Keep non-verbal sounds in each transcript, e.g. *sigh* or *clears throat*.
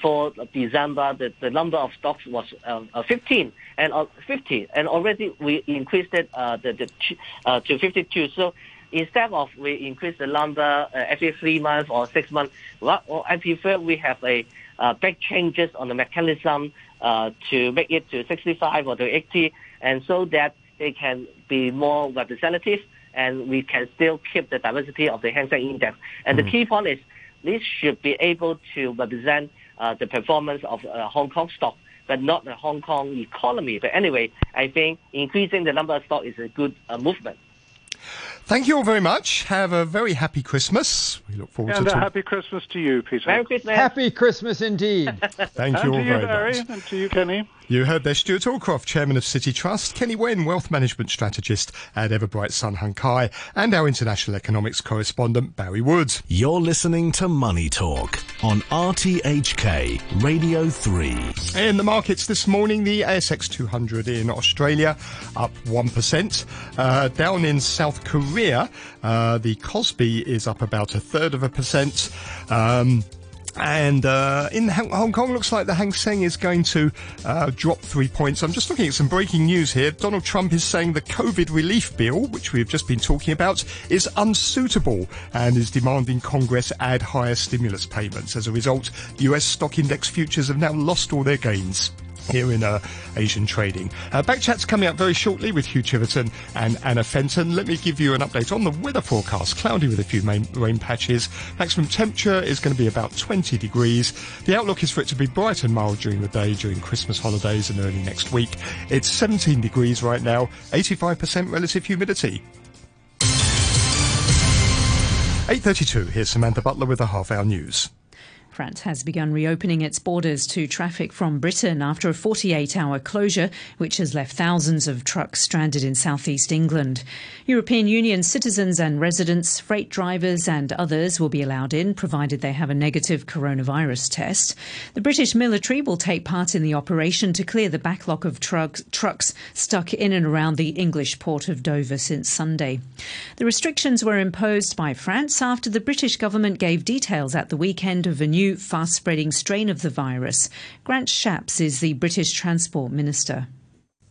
for December, the, the number of stocks was uh, uh, 15 and uh, 50, and already we increased it uh, the, the, uh, to 52. So instead of we increase the number uh, every three months or six months, well, I prefer we have a uh, big changes on the mechanism uh, to make it to 65 or to 80, and so that they can be more representative and we can still keep the diversity of the Hang Seng Index. And mm. the key point is this should be able to represent the performance of uh, Hong Kong stock, but not the Hong Kong economy. But anyway, I think increasing the number of stock is a good uh, movement. Thank you all very much. Have a very happy Christmas. We look forward and to a happy Christmas to you, Peter. Merry Christmas. Happy Christmas indeed. *laughs* Thank and you all to you, very Barry, much. and to you, Kenny. You heard there Stuart Allcroft, Chairman of City Trust, Kenny Wen, Wealth Management Strategist at Everbright Sun Hung Kai, and our international economics correspondent, Barry Woods. You're listening to Money Talk on RTHK Radio 3. In the markets this morning, the ASX 200 in Australia up 1%. Uh, down in South Korea, uh, the Kospi is up about a third of a percent. Um, and uh, in Hong Kong, looks like the Hang Seng is going to uh, drop three points. I'm just looking at some breaking news here. Donald Trump is saying the COVID relief bill, which we've just been talking about, is unsuitable and is demanding Congress add higher stimulus payments. As a result, US stock index futures have now lost all their gains here in uh, Asian trading. Uh, back chat's coming up very shortly with Hugh Chiverton and Anna Fenton. Let me give you an update on the weather forecast. Cloudy with a few main rain patches. Maximum temperature is going to be about 20 degrees. The outlook is for it to be bright and mild during the day during Christmas holidays and early next week. It's 17 degrees right now, 85% relative humidity. 8.32, here's Samantha Butler with the half hour news. France has begun reopening its borders to traffic from Britain after a 48 hour closure, which has left thousands of trucks stranded in southeast England. European Union citizens and residents, freight drivers, and others will be allowed in, provided they have a negative coronavirus test. The British military will take part in the operation to clear the backlog of trucks, stuck in and around the English port of Dover since Sunday. The restrictions were imposed by France after the British government gave details at the weekend of a new fast spreading strain of the virus. Grant Shapps is the British Transport Minister.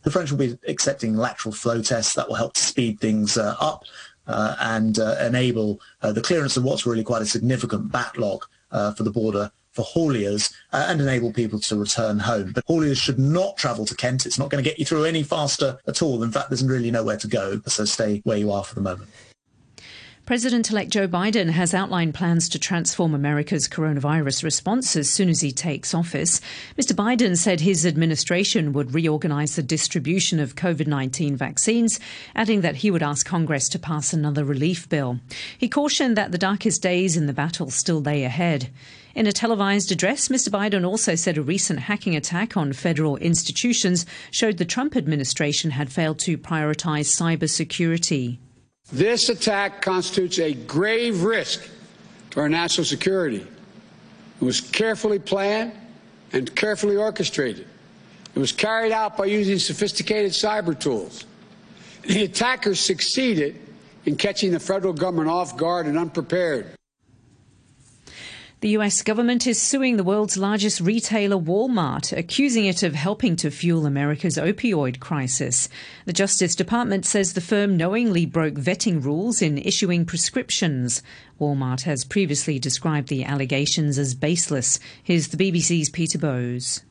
The French will be accepting lateral flow tests that will help to speed things uh, up uh, and uh, enable uh, the clearance of what's really quite a significant backlog uh, for the border for hauliers uh, and enable people to return home. But hauliers should not travel to Kent. It's not going to get you through any faster at all. In fact, there's really nowhere to go, so stay where you are for the moment. President elect Joe Biden has outlined plans to transform America's coronavirus response as soon as he takes office. Mr. Biden said his administration would reorganize the distribution of COVID 19 vaccines, adding that he would ask Congress to pass another relief bill. He cautioned that the darkest days in the battle still lay ahead. In a televised address, Mr. Biden also said a recent hacking attack on federal institutions showed the Trump administration had failed to prioritize cybersecurity. This attack constitutes a grave risk to our national security. It was carefully planned and carefully orchestrated. It was carried out by using sophisticated cyber tools. The attackers succeeded in catching the federal government off guard and unprepared. The US government is suing the world's largest retailer, Walmart, accusing it of helping to fuel America's opioid crisis. The Justice Department says the firm knowingly broke vetting rules in issuing prescriptions. Walmart has previously described the allegations as baseless. Here's the BBC's Peter Bowes.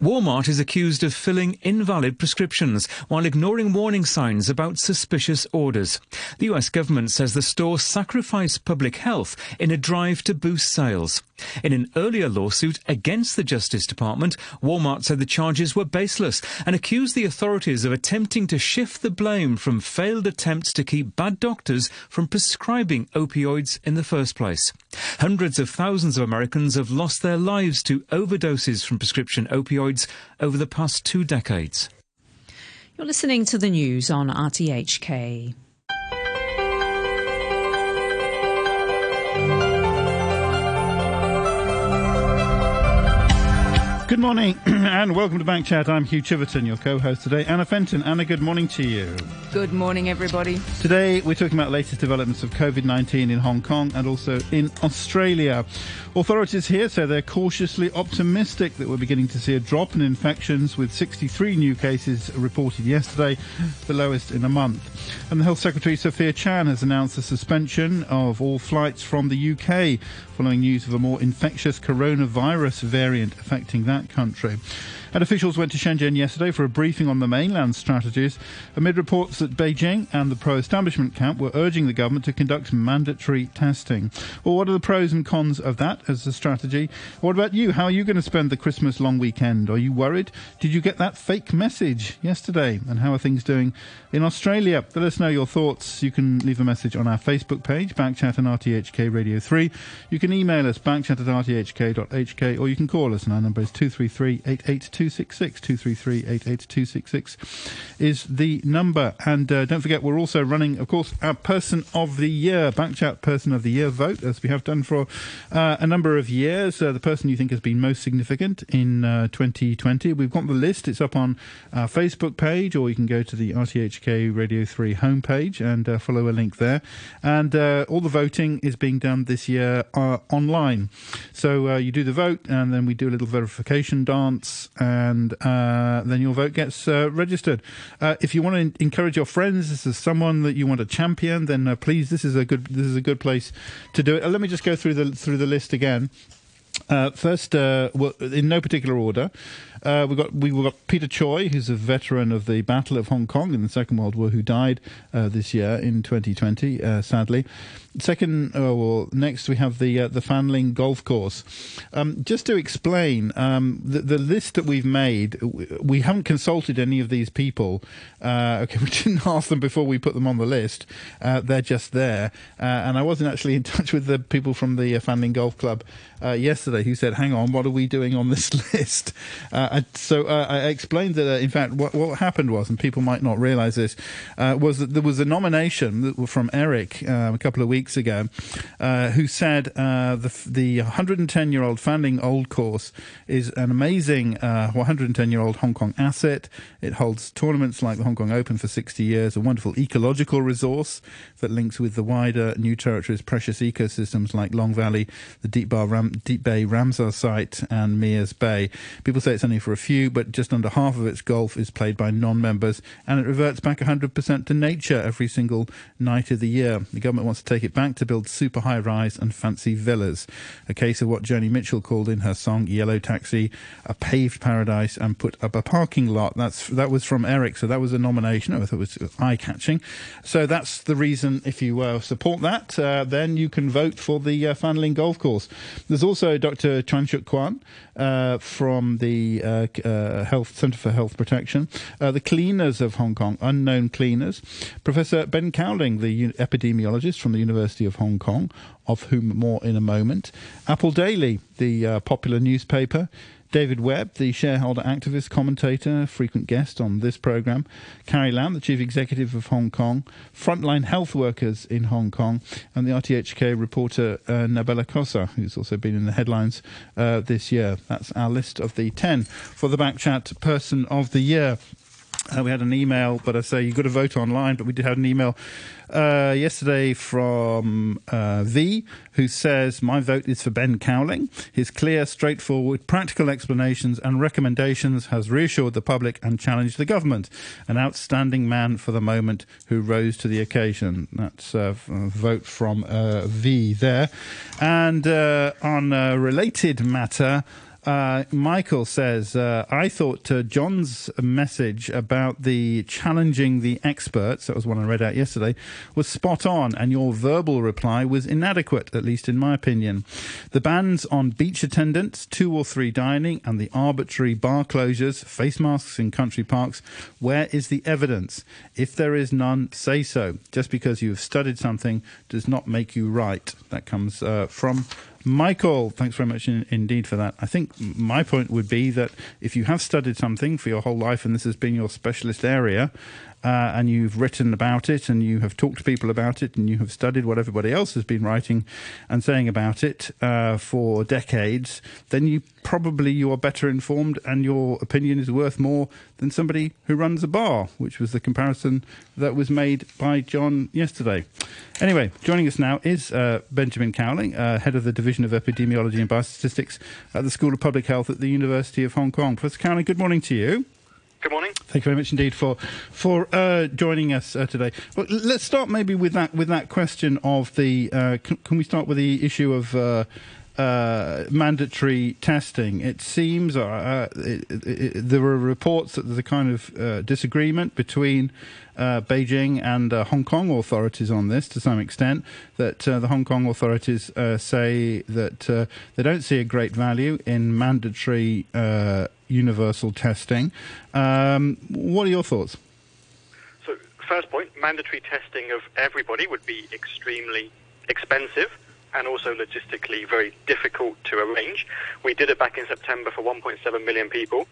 Walmart is accused of filling invalid prescriptions while ignoring warning signs about suspicious orders. The US government says the store sacrificed public health in a drive to boost sales. In an earlier lawsuit against the Justice Department, Walmart said the charges were baseless and accused the authorities of attempting to shift the blame from failed attempts to keep bad doctors from prescribing opioids in the first place. Hundreds of thousands of Americans have lost their lives to overdoses from prescription opioids over the past two decades. You're listening to the news on RTHK. Good morning *clears throat* and welcome to Backchat. I'm Hugh Chiverton, your co-host today. Anna Fenton. Anna, good morning to you. Good morning, everybody. Today we're talking about latest developments of COVID-19 in Hong Kong and also in Australia. Authorities here say they're cautiously optimistic that we're beginning to see a drop in infections with 63 new cases reported yesterday, the lowest in a month. And the Health Secretary Sophia Chan has announced the suspension of all flights from the UK following news of a more infectious coronavirus variant affecting that country. And officials went to Shenzhen yesterday for a briefing on the mainland strategies amid reports that Beijing and the pro-establishment camp were urging the government to conduct mandatory testing. Well, what are the pros and cons of that as a strategy? What about you? How are you going to spend the Christmas long weekend? Are you worried? Did you get that fake message yesterday? And how are things doing in Australia? Let us know your thoughts. You can leave a message on our Facebook page, Backchat and RTHK Radio 3. You can email us, backchat at rthk.hk, or you can call us, and our number is 233 266 233 88266 is the number. And uh, don't forget, we're also running, of course, our Person of the Year, Backchat Person of the Year vote, as we have done for uh, a number of years. Uh, the person you think has been most significant in 2020. Uh, We've got the list. It's up on our Facebook page, or you can go to the RTHK Radio 3 homepage and uh, follow a link there. And uh, all the voting is being done this year online. So you do the vote, and then we do a little verification dance and uh, then your vote gets uh, registered. Uh, if you want to encourage your friends, this is someone that you want to champion, then uh, please, this is a good this is a good place to do it. Uh, let me just go through the through the list again. Uh, first, well, in no particular order, uh, we got we got Peter Choi, who's a veteran of the Battle of Hong Kong in the Second World War, who died uh, this year in 2020, uh, sadly. Second, uh, well, next we have the uh, the Fanling Golf Course. Um, just to explain, um, the, the list that we've made, we haven't consulted any of these people. Okay, *laughs* we didn't ask them before we put them on the list. they're just there, and I wasn't actually in *laughs* touch with the people from the Fanling Golf Club yesterday who said, "Hang on, what are we doing on this *laughs* list?" Uh, so uh, I explained that, uh, in fact, what, what, happened was, and people might not realize this, was that there was a nomination from Eric uh, a couple of weeks ago who said the, the 110 year old Fanling Old Course is an amazing 110 year old Hong Kong asset. It holds tournaments like the Hong Kong Open for 60 years, a wonderful ecological resource that links with the wider New Territories precious ecosystems like Long Valley, the Deep, Ram, Deep Bay Ramsar site, and Mirs Bay. People say it's only for a few, but just under half of its golf is played by non-members, and it reverts back 100% to nature every single night of the year. The government wants to take it back to build super high-rise and fancy villas. A case of what Joni Mitchell called in her song Yellow Taxi, a paved paradise, and put up a parking lot. That's that was from Eric, so that was a nomination. Oh, I thought it was eye-catching. So that's the reason. If you uh, support that, uh, then you can vote for the uh, Fanling Golf Course. There's also Dr. Chuang Shuk Kwan uh, from the uh, uh, Health Centre for Health Protection, the cleaners of Hong Kong, unknown cleaners, Professor Ben Cowling, the epidemiologist from the University of Hong Kong, of whom more in a moment, Apple Daily, the popular newspaper, David Webb, the shareholder activist, commentator, frequent guest on this program, Carrie Lam, the chief executive of Hong Kong, frontline health workers in Hong Kong, and the RTHK reporter uh, Nabela Qoser, who's also been in the headlines uh, this year. That's our list of the 10 for the Backchat Person of the Year. Uh, we had an email, but I say you've got to vote online. But we did have an email uh, yesterday from uh, V, who says, My vote is for Ben Cowling. His clear, straightforward, practical explanations and recommendations has reassured the public and challenged the government. An outstanding man for the moment who rose to the occasion. That's a vote from uh, V there. And uh, on a related matter, uh, Michael says, uh, I thought uh, John's message about the challenging the experts, that was one I read out yesterday, was spot on, and your verbal reply was inadequate, at least in my opinion. The bans on beach attendance, two or three dining, and the arbitrary bar closures, face masks in country parks, where is the evidence? If there is none, say so. Just because you have studied something does not make you right. That comes uh, from Michael, thanks very much in, indeed for that. I think my point would be that if you have studied something for your whole life and this has been your specialist area, uh, and you've written about it, and you have talked to people about it, and you have studied what everybody else has been writing and saying about it uh, for decades, then you probably you are better informed, and your opinion is worth more than somebody who runs a bar, which was the comparison that was made by John yesterday. Anyway, joining us now is uh, Benjamin Cowling, uh, head of the Division of Epidemiology and Biostatistics at the School of Public Health at the University of Hong Kong. Professor Cowling, good morning to you. Good morning. Thank you very much indeed for for uh, joining us uh, today. Well, let's start maybe with that with that question of the. Uh, can, can, we start with the issue of uh, mandatory testing. It seems uh, uh, it, it, there are reports that there's a kind of uh, disagreement between uh, Beijing and Hong Kong authorities on this to some extent. That the Hong Kong authorities say that they don't see a great value in mandatory universal testing. Um, what are your thoughts? So, first point mandatory testing of everybody would be extremely expensive and also logistically very difficult to arrange. We did it back in September for 1.7 million people.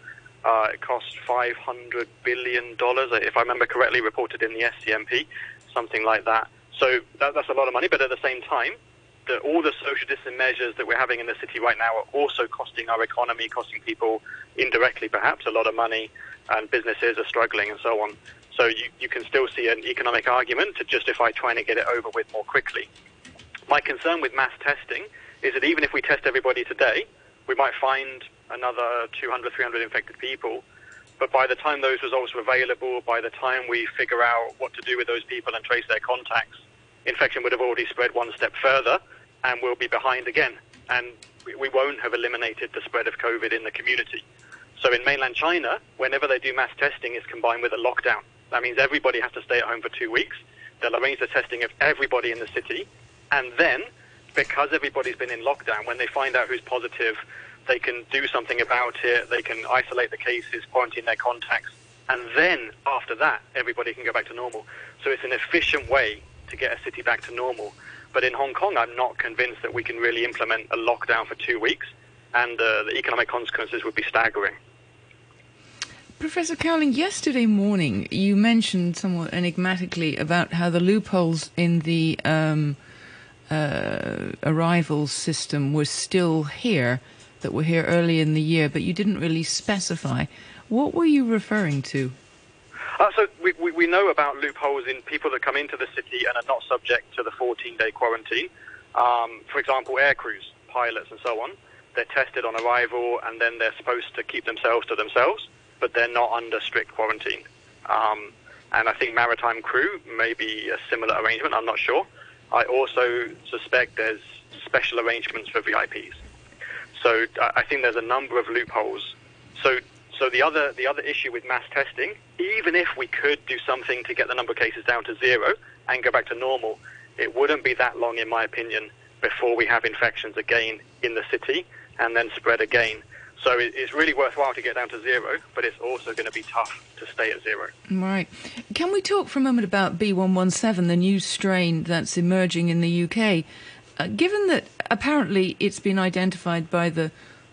Uh, it cost 500 billion dollars, if I remember correctly, reported in the SCMP, something like that. So that, that's a lot of money. But at the same time, the, all the social distancing measures that we're having in the city right now are also costing our economy, costing people indirectly perhaps a lot of money, and businesses are struggling and so on. So you, you can still see an economic argument to justify trying to get it over with more quickly. My concern with mass testing is that even if we test everybody today, we might find another 200, 300 infected people. But by the time those results are available, by the time we figure out what to do with those people and trace their contacts, infection would have already spread one step further and we'll be behind again. And we won't have eliminated the spread of COVID in the community. So in mainland China, whenever they do mass testing, it's combined with a lockdown. That means everybody has to stay at home for two weeks. They'll arrange the testing of everybody in the city and then, because everybody's been in lockdown, when they find out who's positive, they can do something about it. They can isolate the cases, quarantine their contacts, and then after that, everybody can go back to normal. So it's an efficient way to get a city back to normal. But in Hong Kong, I'm not convinced that we can really implement a lockdown for two weeks, and uh, the economic consequences would be staggering. Professor Cowling, yesterday morning you mentioned somewhat enigmatically about how the loopholes in the um, uh, system was still here, that were here early in the year, but you didn't really specify. What were you referring to? Uh, so we, we, we, know about loopholes in people that come into the city and are not subject to the 14-day quarantine. Um, for example, air crews, pilots and so on. They're tested on arrival and then they're supposed to keep themselves to themselves, but they're not under strict quarantine. Um, and I think maritime crew may be a similar arrangement, I'm not sure. I also suspect there's special arrangements for VIPs. So uh, I think there's a number of loopholes. So so the other the other issue with mass testing, even if we could do something to get the number of cases down to zero and go back to normal, it wouldn't be that long, in my opinion, before we have infections again in the city and then spread again. So it's really worthwhile to get down to zero, but it's also going to be tough to stay at zero. Right. Can we talk for a moment about B117, the new strain that's emerging in the UK? Uh, given that apparently it's been identified by the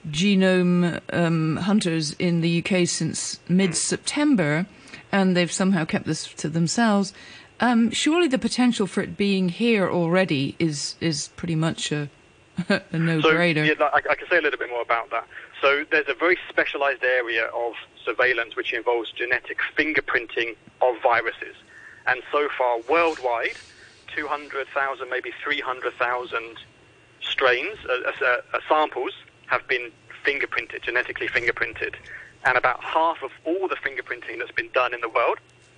genome um, hunters in the UK since mid September, and they've somehow kept this to themselves. Um, surely the potential for it being here already is is pretty much a, *laughs* a no-brainer. So, yeah, I, I, can say a little bit more about that. So there's a very specialized area of surveillance which involves genetic fingerprinting of viruses. And so far, worldwide, 200,000, maybe 300,000 strains, uh, uh, uh, samples have been fingerprinted, genetically fingerprinted. And about half of all the fingerprinting that's been done in the world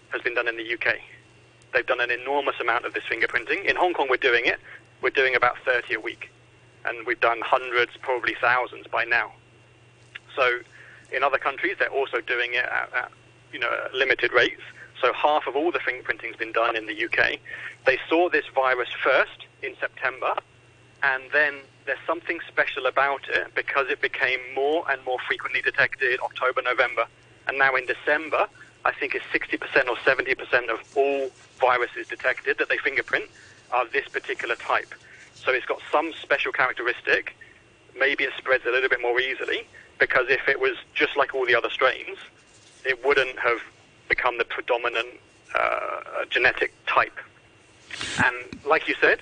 has been done in the UK. They've done an enormous amount of this fingerprinting. In Hong Kong, we're doing it. We're doing about 30 a week. And we've done hundreds, probably thousands by now. So in other countries, they're also doing it at, at you know limited rates. So half of all the fingerprinting has been done in the UK. They saw this virus first in September, and then there's something special about it because it became more and more frequently detected October, November, and now in December, I think it's 60% or 70% of all viruses detected that they fingerprint are this particular type. So it's got some special characteristic. Maybe it spreads a little bit more easily, because if it was just like all the other strains, it wouldn't have become the predominant uh, genetic type. And like you said,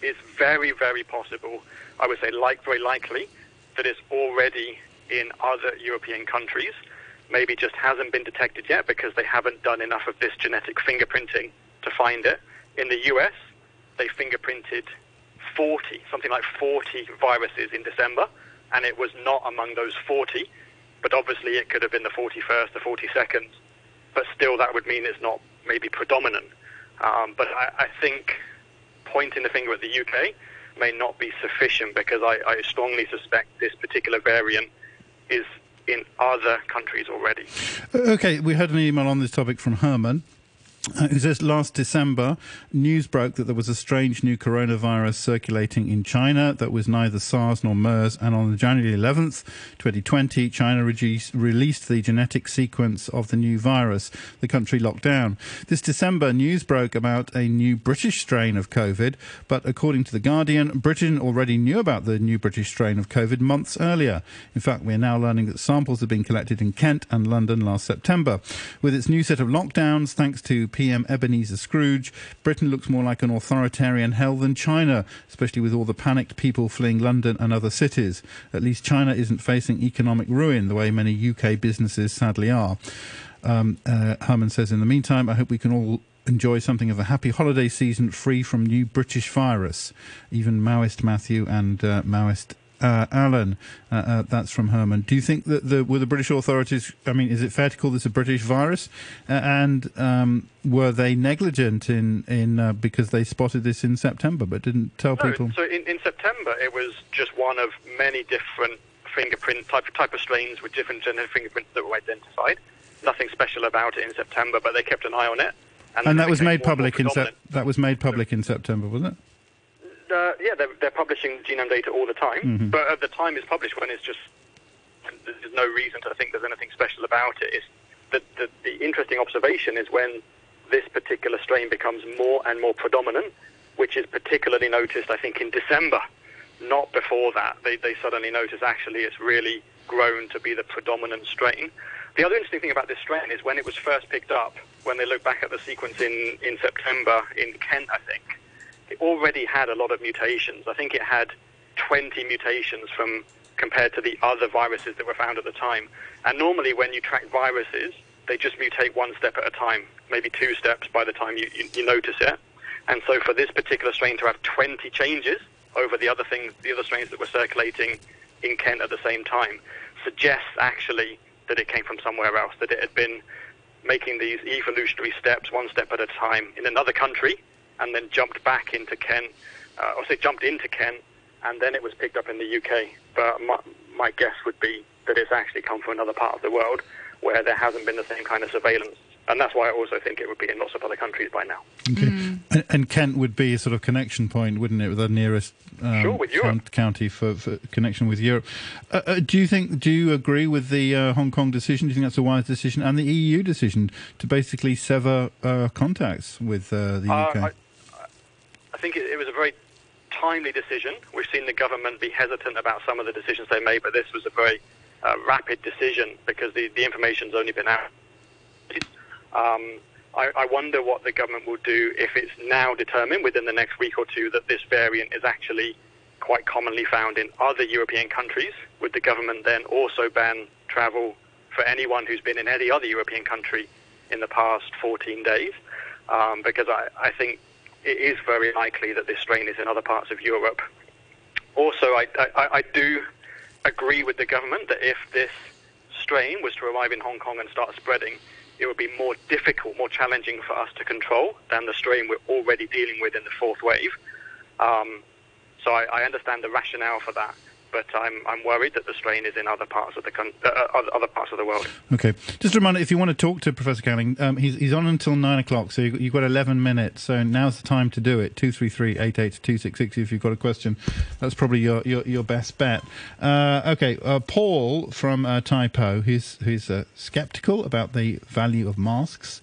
it's very, very possible, I would say like very likely, that it's already in other European countries. Maybe just hasn't been detected yet because they haven't done enough of this genetic fingerprinting to find it. In the US, they fingerprinted 40, something like 40 viruses in December, and it was not among those 40, but obviously it could have been the 41st, the 42nd, but still that would mean it's not maybe predominant. Um, but I, I think pointing the finger at the UK may not be sufficient because I, I strongly suspect this particular variant is in other countries already. Okay, we had an email on this topic from Herman. Uh, it says last December, news broke that there was a strange new coronavirus circulating in China that was neither SARS nor MERS. And on January 11th, 2020, China released the genetic sequence of the new virus. The country locked down. This December, news broke about a new British strain of COVID. But according to The Guardian, Britain already knew about the new British strain of COVID months earlier. In fact, we are now learning that samples have been collected in Kent and London last September. With its new set of lockdowns, thanks to PM Ebenezer Scrooge, Britain looks more like an authoritarian hell than China, especially with all the panicked people fleeing London and other cities. At least China isn't facing economic ruin the way many UK businesses sadly are. Um, uh, Herman says, in the meantime, I hope we can all enjoy something of a happy holiday season free from new British virus. Even Maoist Matthew and uh, Maoist uh, Alan, uh, uh, that's from Herman. Do you think that the, were the British authorities? I mean, is it fair to call this a British virus? Uh, and um, were they negligent in in uh, because they spotted this in September but didn't tell no, people? So in, in September, it was just one of many different fingerprint type type of strains with different genetic fingerprints that were identified. Nothing special about it in September, but they kept an eye on it. And, and that was made public in se- that was made public in September, wasn't it? Uh, yeah, they're, they're, publishing genome data all the time, mm-hmm. but at the time it's published when it's just there's no reason to think there's anything special about it. It's the, the, the interesting observation is when this particular strain becomes more and more predominant, which is particularly noticed, I think, in December, not before that. They, they suddenly notice actually it's really grown to be the predominant strain. The other interesting thing about this strain is when it was first picked up, when they look back at the sequence in, in September in Kent, I think, it already had a lot of mutations. I think it had 20 mutations from compared to the other viruses that were found at the time. And normally, when you track viruses, they just mutate one step at a time, maybe two steps by the time you, you, you notice it. And so, for this particular strain to have 20 changes over the other things, the other strains that were circulating in Kent at the same time, suggests actually that it came from somewhere else, that it had been making these evolutionary steps one step at a time in another country and then jumped back into Kent, uh, or say jumped into Kent, and then it was picked up in the UK. But my, my guess would be that it's actually come from another part of the world where there hasn't been the same kind of surveillance. And that's why I also think it would be in lots of other countries by now. Okay. Mm. And, and, Kent would be a sort of connection point, wouldn't it, with the nearest um, sure, with Europe. county for, for, connection with Europe? Uh, uh, do you think? Do you agree with the uh, Hong Kong decision? Do you think that's a wise decision, and the EU decision to basically sever uh, contacts with uh, the UK? Uh, I, think it, it was a very timely decision. We've seen the government be hesitant about some of the decisions they made, but this was a very uh, rapid decision because the, the information's only been out. Um, I, I, wonder what the government will do if it's now determined within the next week or two that this variant is actually quite commonly found in other European countries. Would the government then also ban travel for anyone who's been in any other European country in the past 14 days? Um, because I, I think it is very likely that this strain is in other parts of Europe. Also, I, I, I do agree with the government that if this strain was to arrive in Hong Kong and start spreading, it would be more difficult, more challenging for us to control than the strain we're already dealing with in the fourth wave. Um, so I, I understand the rationale for that but I'm, I'm worried that the strain is in other parts of the con- uh, uh other parts of the world. Okay, just a reminder: if you want to talk to Professor Canning, um, he's he's on until nine o'clock, so you've got 11 minutes. So now's the time to do it. Two three three eight eight two six six. If you've got a question, that's probably your your, your best bet. Uh, okay, uh, Paul from uh, Tai Po, who's who's uh, sceptical about the value of masks.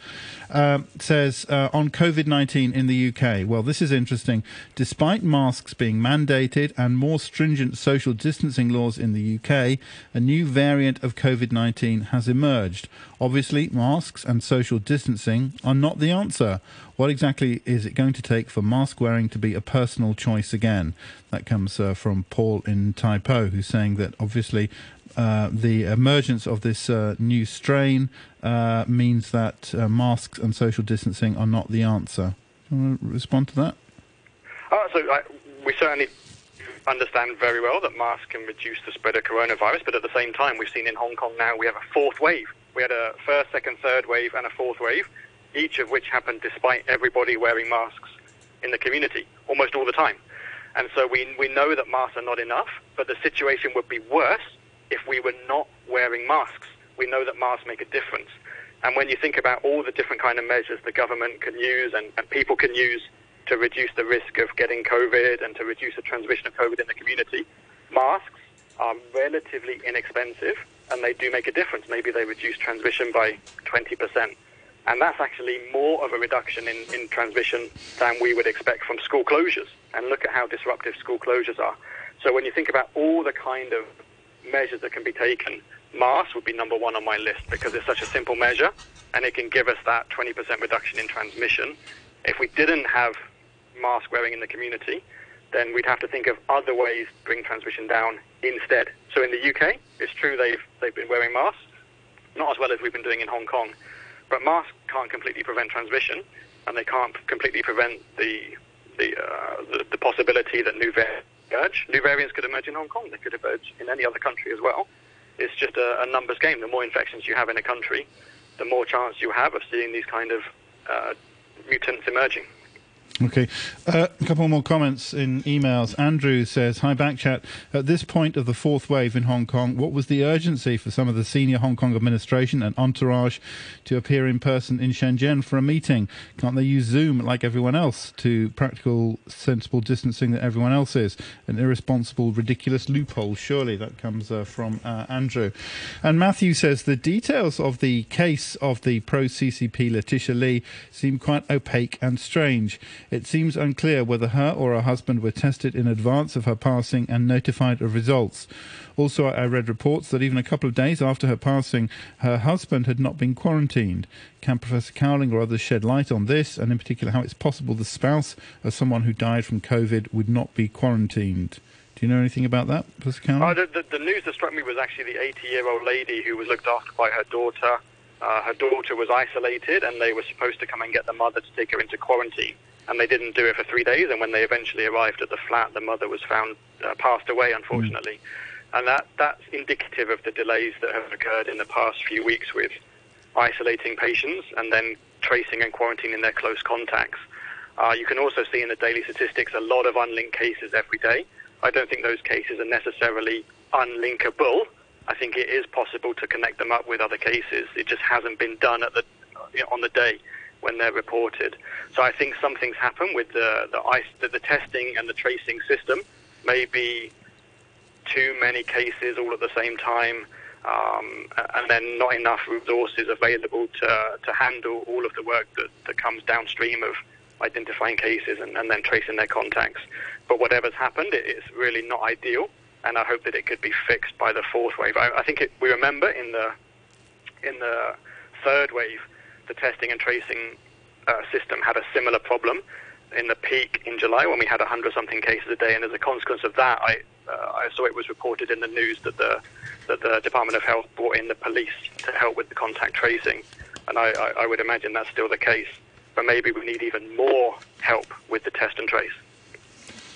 Um, says uh, on COVID 19 in the UK. Well, this is interesting. Despite masks being mandated and more stringent social distancing laws in the UK, a new variant of COVID 19 19 has emerged. Obviously, masks and social distancing are not the answer. What exactly is it going to take for mask wearing to be a personal choice again? That comes uh, from Paul in Tai Po, who's saying that obviously uh, the emergence of this uh, new strain uh, means that uh, masks and social distancing are not the answer. Respond to that? Uh, so I, we certainly understand very well that masks can reduce the spread of coronavirus, but at the same time, we've seen in Hong Kong now we have a fourth wave. We had a first, second, third wave, and a fourth wave, each of which happened despite everybody wearing masks in the community almost all the time. And so we, we know that masks are not enough, but the situation would be worse if we were not wearing masks. We know that masks make a difference. And when you think about all the different kind of measures the government can use and, and people can use to reduce the risk of getting COVID and to reduce the transmission of COVID in the community, masks are relatively inexpensive and they do make a difference. Maybe they reduce transmission by 20%. And that's actually more of a reduction in, in transmission than we would expect from school closures. And look at how disruptive school closures are. So when you think about all the kind of measures that can be taken, masks would be number one on my list because it's such a simple measure and it can give us that 20% reduction in transmission. If we didn't have mask wearing in the community, then we'd have to think of other ways to bring transmission down instead. So in the UK, it's true they've, they've been wearing masks, not as well as we've been doing in Hong Kong, but masks can't completely prevent transmission and they can't completely prevent the, the, uh, the, the possibility that new variants. New variants could emerge in Hong Kong, they could emerge in any other country as well. It's just a, a numbers game. The more infections you have in a country, the more chance you have of seeing these kind of uh, mutants emerging. Okay, uh, a couple more comments in emails. Andrew says, "Hi, Backchat. At this point of the fourth wave in Hong Kong, what was the urgency for some of the senior Hong Kong administration and entourage to appear in person in Shenzhen for a meeting? Can't they use Zoom like everyone else to practical, sensible distancing that everyone else is? An irresponsible, ridiculous loophole. Surely that comes uh, from uh, Andrew." And Matthew says the details of the case of the pro CCP Leticia Lee seem quite opaque and strange. It seems unclear whether her or her husband were tested in advance of her passing and notified of results. Also, I read reports that even a couple of days after her passing, her husband had not been quarantined. Can Professor Cowling or others shed light on this, and in particular how it's possible the spouse of someone who died from COVID would not be quarantined? Do you know anything about that, Professor Cowling? Oh, the, the, the news that struck me was actually the 80 year old lady who was looked after by her daughter. Uh, her daughter was isolated, and they were supposed to come and get the mother to take her into quarantine and they didn't do it for three days. And when they eventually arrived at the flat, the mother was found uh, passed away, unfortunately. Mm. And that that's indicative of the delays that have occurred in the past few weeks with isolating patients and then tracing and quarantining their close contacts. Uh, you can also see in the daily statistics a lot of unlinked cases every day. I don't think those cases are necessarily unlinkable. I think it is possible to connect them up with other cases. It just hasn't been done at the you know, on the day when they're reported. So I think something's happened with the the, ice, the, the testing and the tracing system. Maybe too many cases all at the same time, um, and then not enough resources available to to handle all of the work that, that comes downstream of identifying cases and, and then tracing their contacts. But whatever's happened, it is really not ideal, and I hope that it could be fixed by the fourth wave. I, I think it, we remember in the in the third wave the testing and tracing uh, system had a similar problem in the peak in July when we had 100 something cases a day, and as a consequence of that, I uh, I saw it was reported in the news that the that the Department of Health brought in the police to help with the contact tracing, and I, I, I would imagine that's still the case. But maybe we need even more help with the test and trace.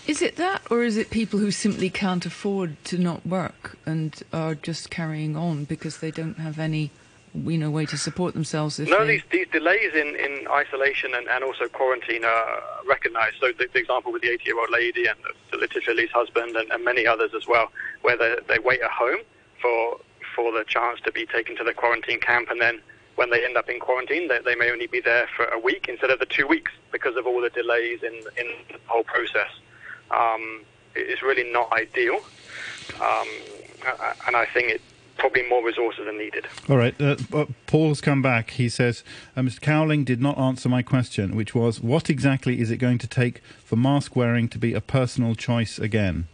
Is it that, or is it people who simply can't afford to not work and are just carrying on because they don't have any you know, way to support themselves. no, they... these, these delays in, in isolation and, and also quarantine are recognised. So the, the, example with the 80-year-old lady and the Leticia Lee's husband and, and, many others as well, where they, they wait at home for for the chance to be taken to the quarantine camp, and then when they end up in quarantine, they, they may only be there for a week instead of the two weeks because of all the delays in in the whole process. Um, it's really not ideal, um, and I think it probably more resources are needed. All right. Uh, Paul has come back. He says, uh, Mr. Cowling did not answer my question, which was, what exactly is it going to take for mask wearing to be a personal choice again?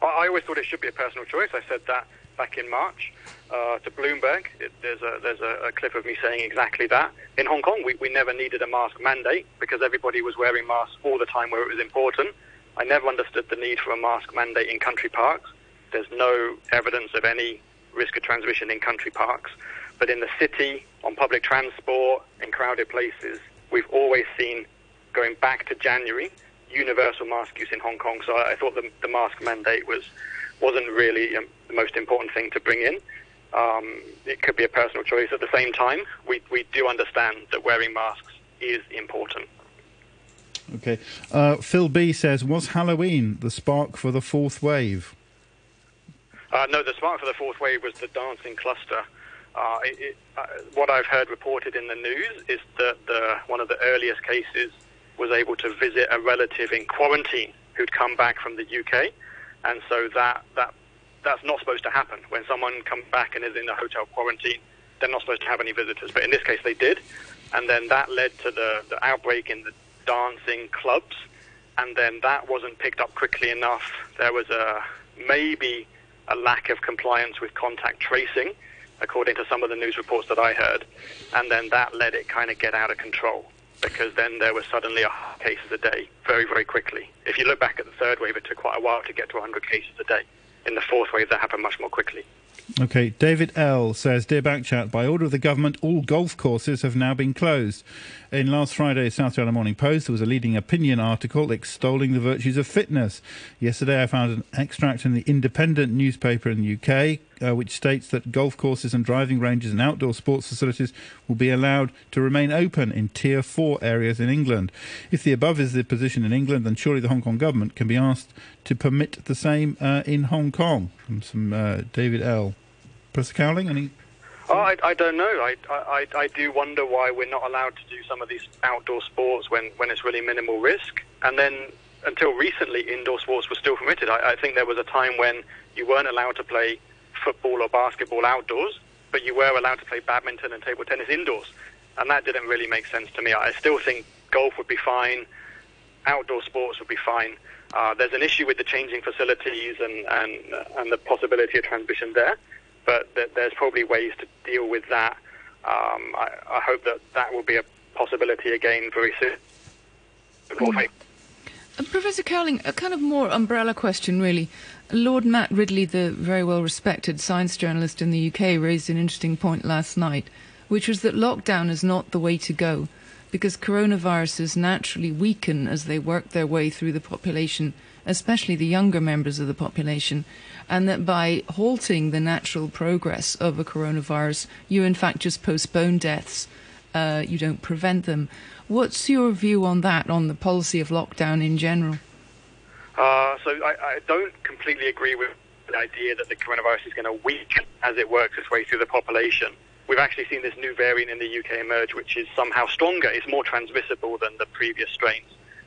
I, I always thought it should be a personal choice. I said that back in March uh, to Bloomberg. It, there's a there's a, a, clip of me saying exactly that. In Hong Kong, we, we never needed a mask mandate because everybody was wearing masks all the time where it was important. I never understood the need for a mask mandate in country parks. There's no evidence of any risk of transmission in country parks. But in the city, on public transport, in crowded places, we've always seen, going back to January, universal mask use in Hong Kong. So I, thought the, the, mask mandate was wasn't really um, the most important thing to bring in. Um, it could be a personal choice. At the same time, we, we do understand that wearing masks is important. Okay. Uh, Phil B says, was Halloween the spark for the fourth wave? Uh, no, the spark for the fourth wave was the dancing cluster. Uh, it, uh, what I've heard reported in the news is that the, one of the earliest cases was able to visit a relative in quarantine who'd come back from the UK, and so that that that's not supposed to happen. When someone comes back and is in a hotel quarantine, they're not supposed to have any visitors. But in this case, they did, and then that led to the, the outbreak in the dancing clubs, and then that wasn't picked up quickly enough. There was a maybe a lack of compliance with contact tracing, according to some of the news reports that I heard, and then that let it kind of get out of control because then there were suddenly 100 cases a day very, very quickly. If you look back at the third wave, it took quite a while to get to 100 cases a day. In the fourth wave, that happened much more quickly. Okay, David L says, Dear Backchat, by order of the government, all golf courses have now been closed. In last Friday's South China Morning Post, there was a leading opinion article extolling the virtues of fitness. Yesterday, I found an extract in the Independent newspaper in the UK, uh, which states that golf courses and driving ranges and outdoor sports facilities will be allowed to remain open in Tier 4 areas in England. If the above is the position in England, then surely the Hong Kong government can be asked to permit the same uh, in Hong Kong. From some uh, David L. Professor Cowling, any Oh, I, I don't know. I, I, I do wonder why we're not allowed to do some of these outdoor sports when, when it's really minimal risk. And then until recently, indoor sports were still permitted. I, I think there was a time when you weren't allowed to play football or basketball outdoors, but you were allowed to play badminton and table tennis indoors. And that didn't really make sense to me. I still think golf would be fine, outdoor sports would be fine. Uh, there's an issue with the changing facilities and, and, and the possibility of transmission there but th- there's probably ways to deal with that. Um, I, I, hope that that will be a possibility again very soon. Mm. Uh, Professor Cowling, a kind of more umbrella question, really. Lord Matt Ridley, the very well respected science journalist in the UK, raised an interesting point last night, which was that lockdown is not the way to go because coronaviruses naturally weaken as they work their way through the population, especially the younger members of the population and that by halting the natural progress of a coronavirus, you in fact just postpone deaths. Uh, you don't prevent them. What's your view on that, on the policy of lockdown in general? Uh, so I, I, don't completely agree with the idea that the coronavirus is going to weaken as it works its way through the population. We've actually seen this new variant in the UK emerge, which is somehow stronger. It's more transmissible than the previous strains.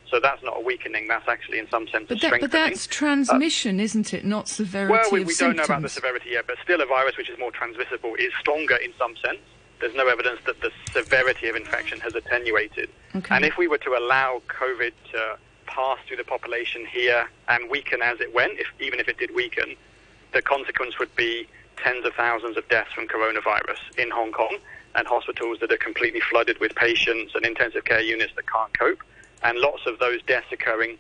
So that's not a weakening. That's actually, in some sense, but a that, strengthening. But that's transmission, uh, isn't it? Not severity Well, we, we don't know about the severity yet, but still, a virus which is more transmissible is stronger in some sense. There's no evidence that the severity of infection has attenuated. Okay. And if we were to allow COVID to pass through the population here and weaken as it went, if, even if it did weaken, the consequence would be tens of thousands of deaths from coronavirus in Hong Kong and hospitals that are completely flooded with patients and intensive care units that can't cope and lots of those deaths occurring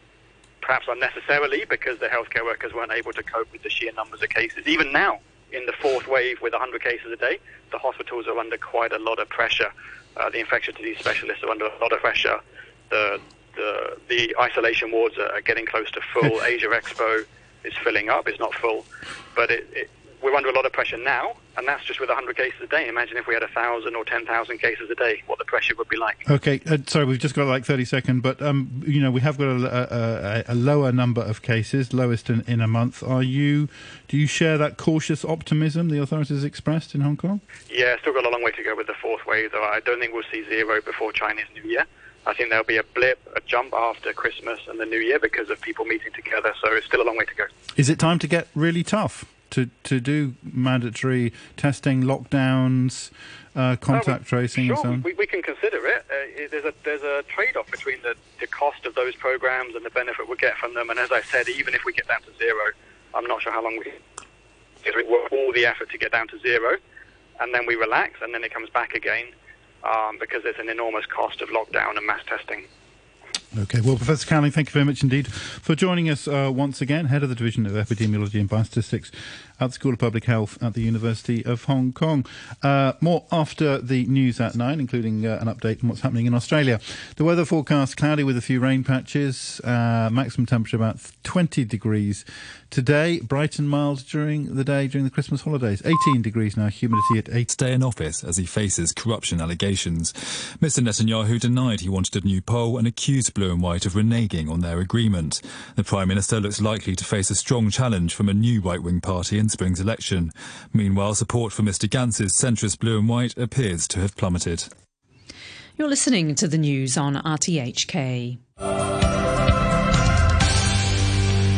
perhaps unnecessarily because the healthcare workers weren't able to cope with the sheer numbers of cases. Even now, in the fourth wave with 100 cases a day, the hospitals are under quite a lot of pressure. Uh, the infectious disease specialists are under a lot of pressure. The, the, the isolation wards are getting close to full. *laughs* Asia Expo is filling up. It's not full, but it, it, we're under a lot of pressure now, and that's just with 100 cases a day. Imagine if we had 1,000 or 10,000 cases a day, what the pressure would be like. Okay, uh, sorry, we've just got like 30 seconds, but um, you know we have got a, a, a lower number of cases, lowest in, in, a month. Are you? Do you share that cautious optimism the authorities expressed in Hong Kong? Yeah, still got a long way to go with the fourth wave. Though I don't think we'll see zero before Chinese New Year. I think there'll be a blip, a jump after Christmas and the New Year because of people meeting together. So it's still a long way to go. Is it time to get really tough? To, to do mandatory testing, lockdowns, uh, contact we, tracing, sure, and so on? We, we can consider it. Uh, there's a there's a trade-off between the, the cost of those programs and the benefit we get from them. And as I said, even if we get down to zero, I'm not sure how long we. we work all the effort to get down to zero, and then we relax, and then it comes back again um, because there's an enormous cost of lockdown and mass testing. Okay, well, Professor Cowling, thank you very much indeed for joining us uh, once again, head of the Division of Epidemiology and Biostatistics at the School of Public Health at the University of Hong Kong. Uh, more after the news at nine, including uh, an update on what's happening in Australia. The weather forecast cloudy with a few rain patches, uh, maximum temperature about 20 degrees. Today, bright and mild during the day during the Christmas holidays. 18 degrees now, humidity at 8. Stay in office as he faces corruption allegations. Mr. Netanyahu denied he wanted a new poll and accused Blue and White of reneging on their agreement. The Prime Minister looks likely to face a strong challenge from a new right wing party in spring's election. Meanwhile, support for Mr. Gantz's centrist Blue and White appears to have plummeted. You're listening to the news on RTHK.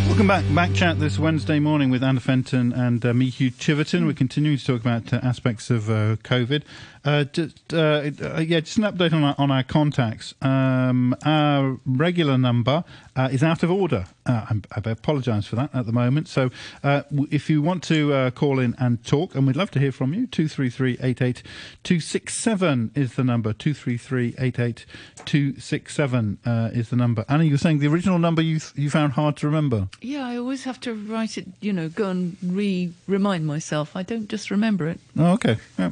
Welcome back. Backchat this Wednesday morning with Anna Fenton and uh, me, Hugh Chiverton. We're continuing to talk about uh, aspects of uh, COVID. Uh, just, uh, uh, yeah, just an update on our, on our contacts. Um, our regular number uh, is out of order. Uh, I apologise for that at the moment. So uh, if you want to call in and talk, and we'd love to hear from you, 233-88267 is the number. 233-88267 is the number. Anna, you were saying the original number you, th- you found hard to remember. Yeah, I always have to write it, you know, go and re-remind myself. I don't just remember it. Oh, okay. Yeah.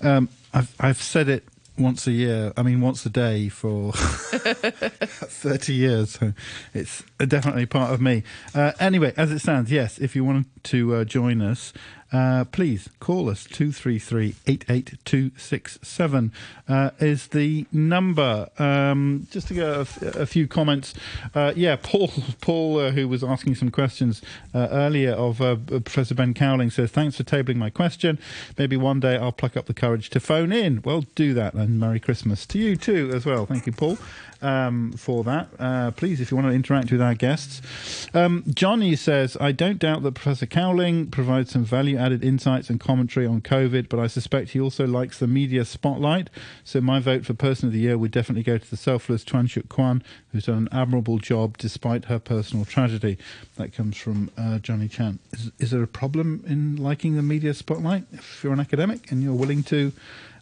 Um, I've I've said it once a year. I mean, once a day for *laughs* thirty years. So it's definitely part of me. Uh, anyway, as it stands, yes. If you want to uh, join us, uh, please call us 233 88267 uh, is the number. Um, just to get a, few comments. Uh, yeah, *laughs* Paul, Paul uh, who was asking some questions uh, earlier of uh, Professor Ben Cowling says, Thanks for tabling my question. Maybe one day I'll pluck up the courage to phone in. Well, do that and Merry Christmas to you too as well. Thank you, Paul um, for that. Uh, please, if you want to interact with our guests. Um, Johnny says, I don't doubt that Professor Cowling provides some value added insights and commentary on COVID, but I suspect he also likes the media spotlight. So my vote for Person of the Year would definitely go to the selfless Chuang Shuk Kwan, who's done an admirable job despite her personal tragedy. That comes from uh, Johnny Chan. Is, is there a problem in liking the media spotlight if you're an academic and you're willing to?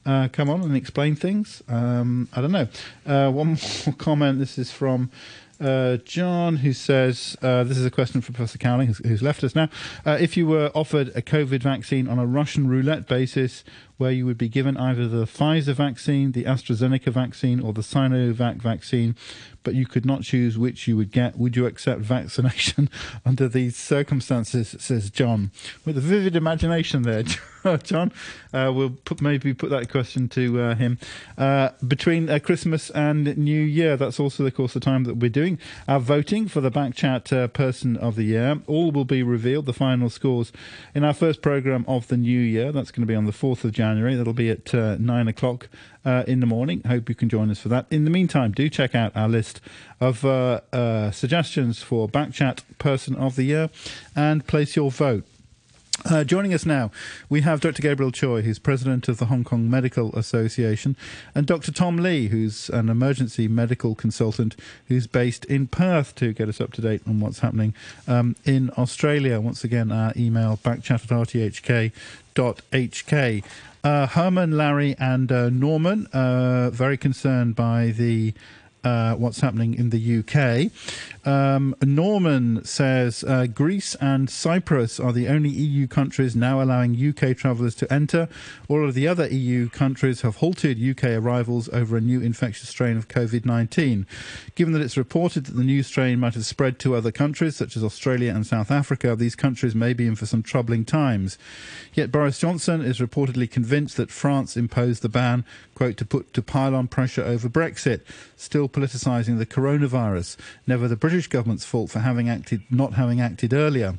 uh, come on and explain things. Um, I don't know. Uh, one *laughs* more comment. This is from uh, John, who says uh, this is a question for Professor Cowling, who's, who's left us now. Uh, if you were offered a COVID vaccine on a Russian roulette basis, where you would be given either the Pfizer vaccine, the AstraZeneca vaccine, or the Sinovac vaccine, but you could not choose which you would get. Would you accept vaccination *laughs* under these circumstances? Says John, with a vivid imagination there, *laughs* John. Uh, we'll put, maybe put that question to uh, him. Uh, between uh, Christmas and New Year, that's also, of course, the time that we're doing our voting for the Backchat uh, Person of the Year. All will be revealed, the final scores, in our first programme of the new year. That's going to be on the 4th of January. That'll be at uh, 9 o'clock uh, in the morning. Hope you can join us for that. In the meantime, do check out our list of uh, uh, suggestions for Backchat Person of the Year and place your vote. Uh, joining us now, we have Dr. Gabriel Choi, who's president of the Hong Kong Medical Association, and Dr. Tom Lee, who's an emergency medical consultant who's based in Perth to get us up to date on what's happening um, in Australia. Once again, our email backchat at rthk.hk. Uh, Herman, Larry, and uh, Norman uh, very concerned by the uh, what's happening in the UK. Um, Norman says uh, Greece and Cyprus are the only EU countries now allowing UK travellers to enter. All of the other EU countries have halted UK arrivals over a new infectious strain of COVID 19. Given that it's reported that the new strain might have spread to other countries, such as Australia and South Africa, these countries may be in for some troubling times. Yet Boris Johnson is reportedly convinced that France imposed the ban, quote, to put to pile on pressure over Brexit, still politicising the coronavirus. Never the British government's fault for having acted, not having acted earlier.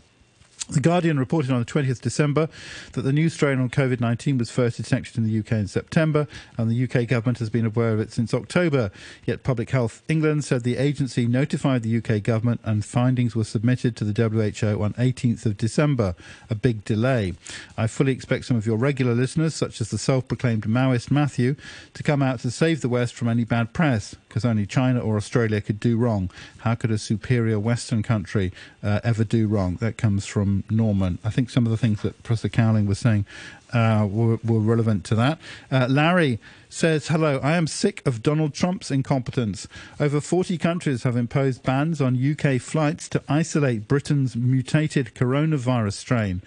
The Guardian reported on the 20th December that the new strain on COVID 19 was first detected in the UK in September, and the UK government has been aware of it since October. Yet Public Health England said the agency notified the UK government and findings were submitted to the WHO on 18th of December. A big delay. I fully expect some of your regular listeners, such as the self proclaimed Maoist Matthew, to come out to save the West from any bad press, because only China or Australia could do wrong. How could a superior Western country uh, ever do wrong? That comes from Norman. I think some of the things that Professor Cowling was saying uh, were, were, relevant to that. Uh, Larry says, Hello, I am sick of Donald Trump's incompetence. Over 40 countries have imposed bans on UK flights to isolate Britain's mutated coronavirus strain.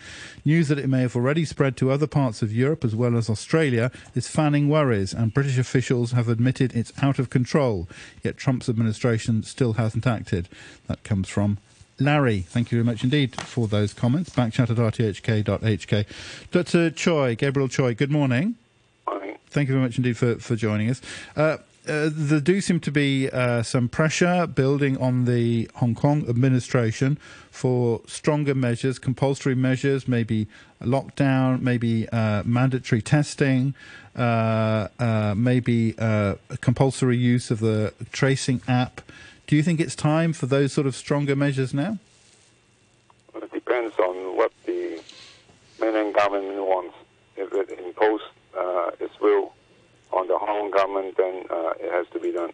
News that it may have already spread to other parts of Europe as well as Australia is fanning worries, and British officials have admitted it's out of control. Yet Trump's administration still hasn't acted. That comes from Larry, thank you very much indeed for those comments. Backchat at rthk.hk. Dr. Choi, Gabriel Choi, good morning. Morning. Thank you very much indeed for, for joining us. Uh, uh, there do seem to be uh, some pressure building on the Hong Kong administration for stronger measures, compulsory measures, maybe lockdown, maybe uh, mandatory testing, uh, uh, maybe compulsory use of the tracing app. Do you think it's time for those sort of stronger measures now? Well, it depends on what the mainland government wants. If it imposes uh, its will on the Hong Kong government, then uh, it has to be done.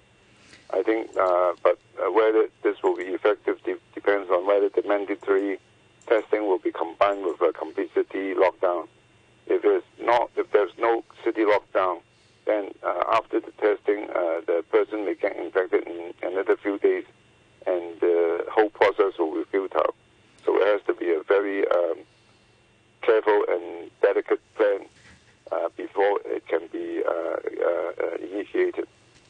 I think, uh, but uh, whether this will be effective de- depends on whether the mandatory testing will be combined with a complete city lockdown. If it's not, if there's no city lockdown, then uh, after the testing, uh, the person may get infected in another few days, and the whole process will be futile. So it has to be a very um, careful and delicate plan uh, before it can be initiated.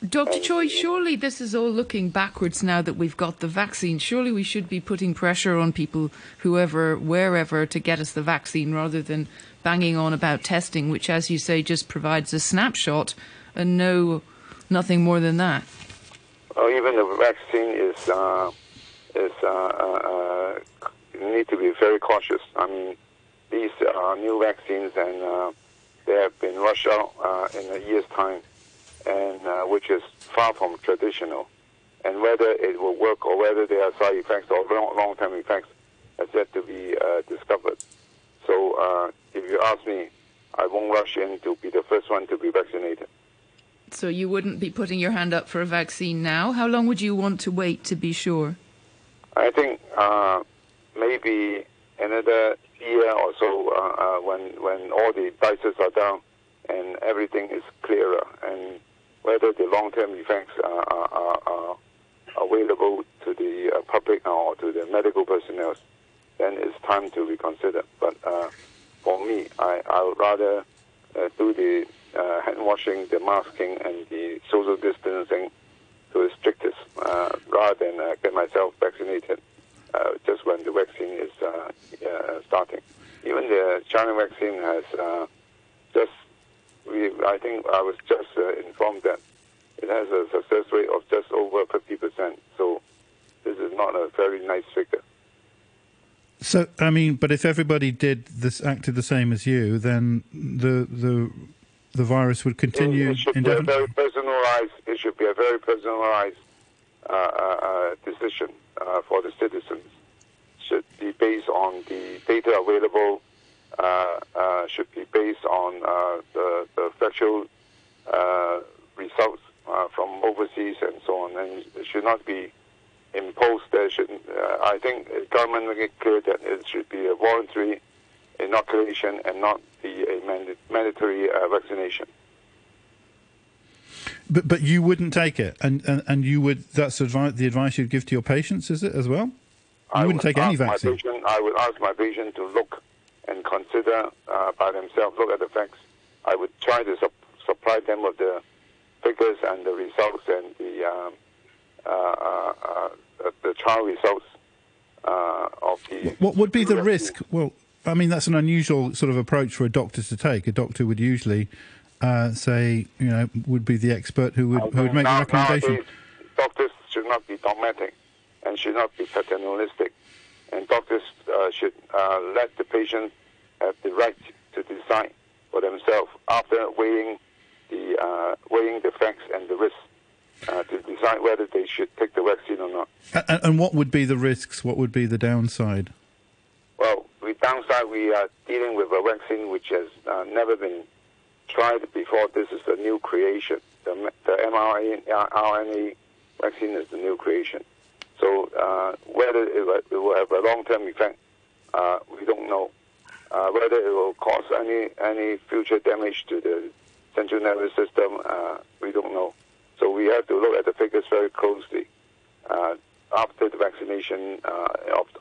Dr. Choi, surely this is all looking backwards now that we've got the vaccine. Surely we should be putting pressure on people, whoever, wherever, to get us the vaccine rather than banging on about testing, which, as you say, just provides a snapshot and no, nothing more than that. Well, even the vaccine is uh, is uh, uh, need to be very cautious. I mean, these are new vaccines, and uh, they have been rushed out uh, in a year's time, and uh, which is far from traditional. And whether it will work or whether there are side effects or long-term effects has yet to be discovered. So if you ask me, I won't rush in to be the first one to be vaccinated. So you wouldn't be putting your hand up for a vaccine now? How long would you want to wait to be sure? I think uh, maybe another year or so uh, uh, when when all the dices are down and everything is clearer and whether the long-term effects are, are, are available to the uh, public or to the medical personnel, then it's time to reconsider. But uh, for me, I, I would rather uh, do the uh, hand washing, the masking, and the social distancing to the strictest uh, rather than uh, get myself vaccinated just when the vaccine is starting. Even the China vaccine has just, we, I think I was just informed that it has a success rate of just over 50%. So this is not a very nice figure. So I mean, but if everybody did this, acted the same as you, then the the the virus would continue it, should indefinitely. Be a very personalized. It should be a very personalized uh, uh, uh decision uh, for the citizens. Should be based on the data available. Uh, uh, should be based on the, the factual results from overseas and so on, and it should not be imposed there should, uh, I think the government make it clear that it should be a voluntary inoculation and not be a manda- mandatory uh, vaccination. But but you wouldn't take it, and and, and you would. That's the advice you'd give to your patients, is it as well? You I wouldn't would take any vaccine. Patient, I would ask my patient to look and consider uh, by themselves, look at the facts. I would try to su- supply them with the figures and the results and the um, uh, uh, uh the trial results uh, of the. What would be the risk? Well, I mean, that's an unusual sort of approach for a doctor to take. A doctor would usually uh, say, you know, would be the expert who would, who would make now, the recommendation. doctors should not be dogmatic and should not be paternalistic. And doctors uh, should uh, let the patient have the right to decide for themselves after weighing the uh, weighing the facts and the risks uh, to decide whether they should take the vaccine or not. And, and, what would be the risks? What would be the downside? Well, the downside, we are dealing with a vaccine which has uh, never been tried before. This is a new creation. The, the mRNA vaccine is the new creation. So uh, whether it, it, will have a long-term effect, uh, we don't know. Uh, whether it will cause any any future damage to the central nervous system, uh, we don't know. So we have to look at the figures very closely. Uh, after the vaccination, uh,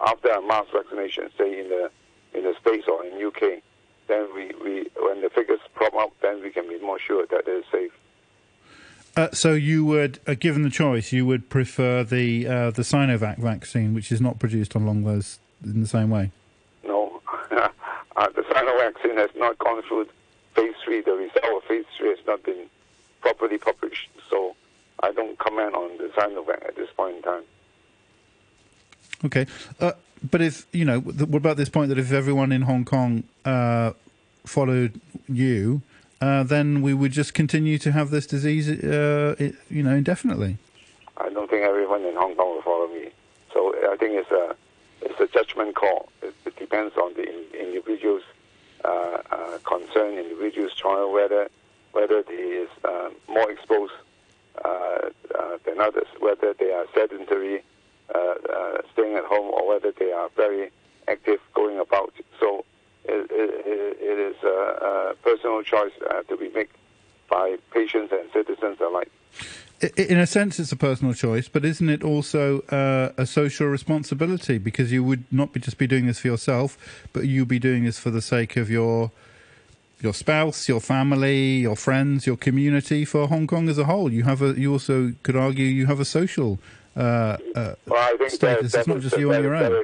after a mass vaccination, say in the in the states or in UK, then we, we when the figures prop up, then we can be more sure that it is safe. Uh, so you would, uh, given the choice, you would prefer the uh, the Sinovac vaccine, which is not produced along those in the same way. Uh, the vaccine has not gone through phase three. The result of phase three has not been properly published, so I don't comment on the Sinovac at this point in time. Okay, uh, but if you know, what about this point that if everyone in Hong Kong uh, followed you, uh, then we would just continue to have this disease, uh, you know, indefinitely. I don't think everyone in Hong Kong will follow me. So I think it's a it's a judgment call. It depends on the in, individual's uh, uh, concern, individual's trial, whether whether he is uh, more exposed uh, uh, than others, whether they are sedentary, uh, staying at home, or whether they are very active, going about. So it, it, it is a, a personal choice to be made by patients and citizens alike. In a sense, it's a personal choice, but isn't it also uh, a social responsibility? Because you would not be just be doing this for yourself, but you'd be doing this for the sake of your your spouse, your family, your friends, your community, for Hong Kong as a whole. You have a. You also could argue you have a social uh, uh, well, status. That, that it's not just you on your own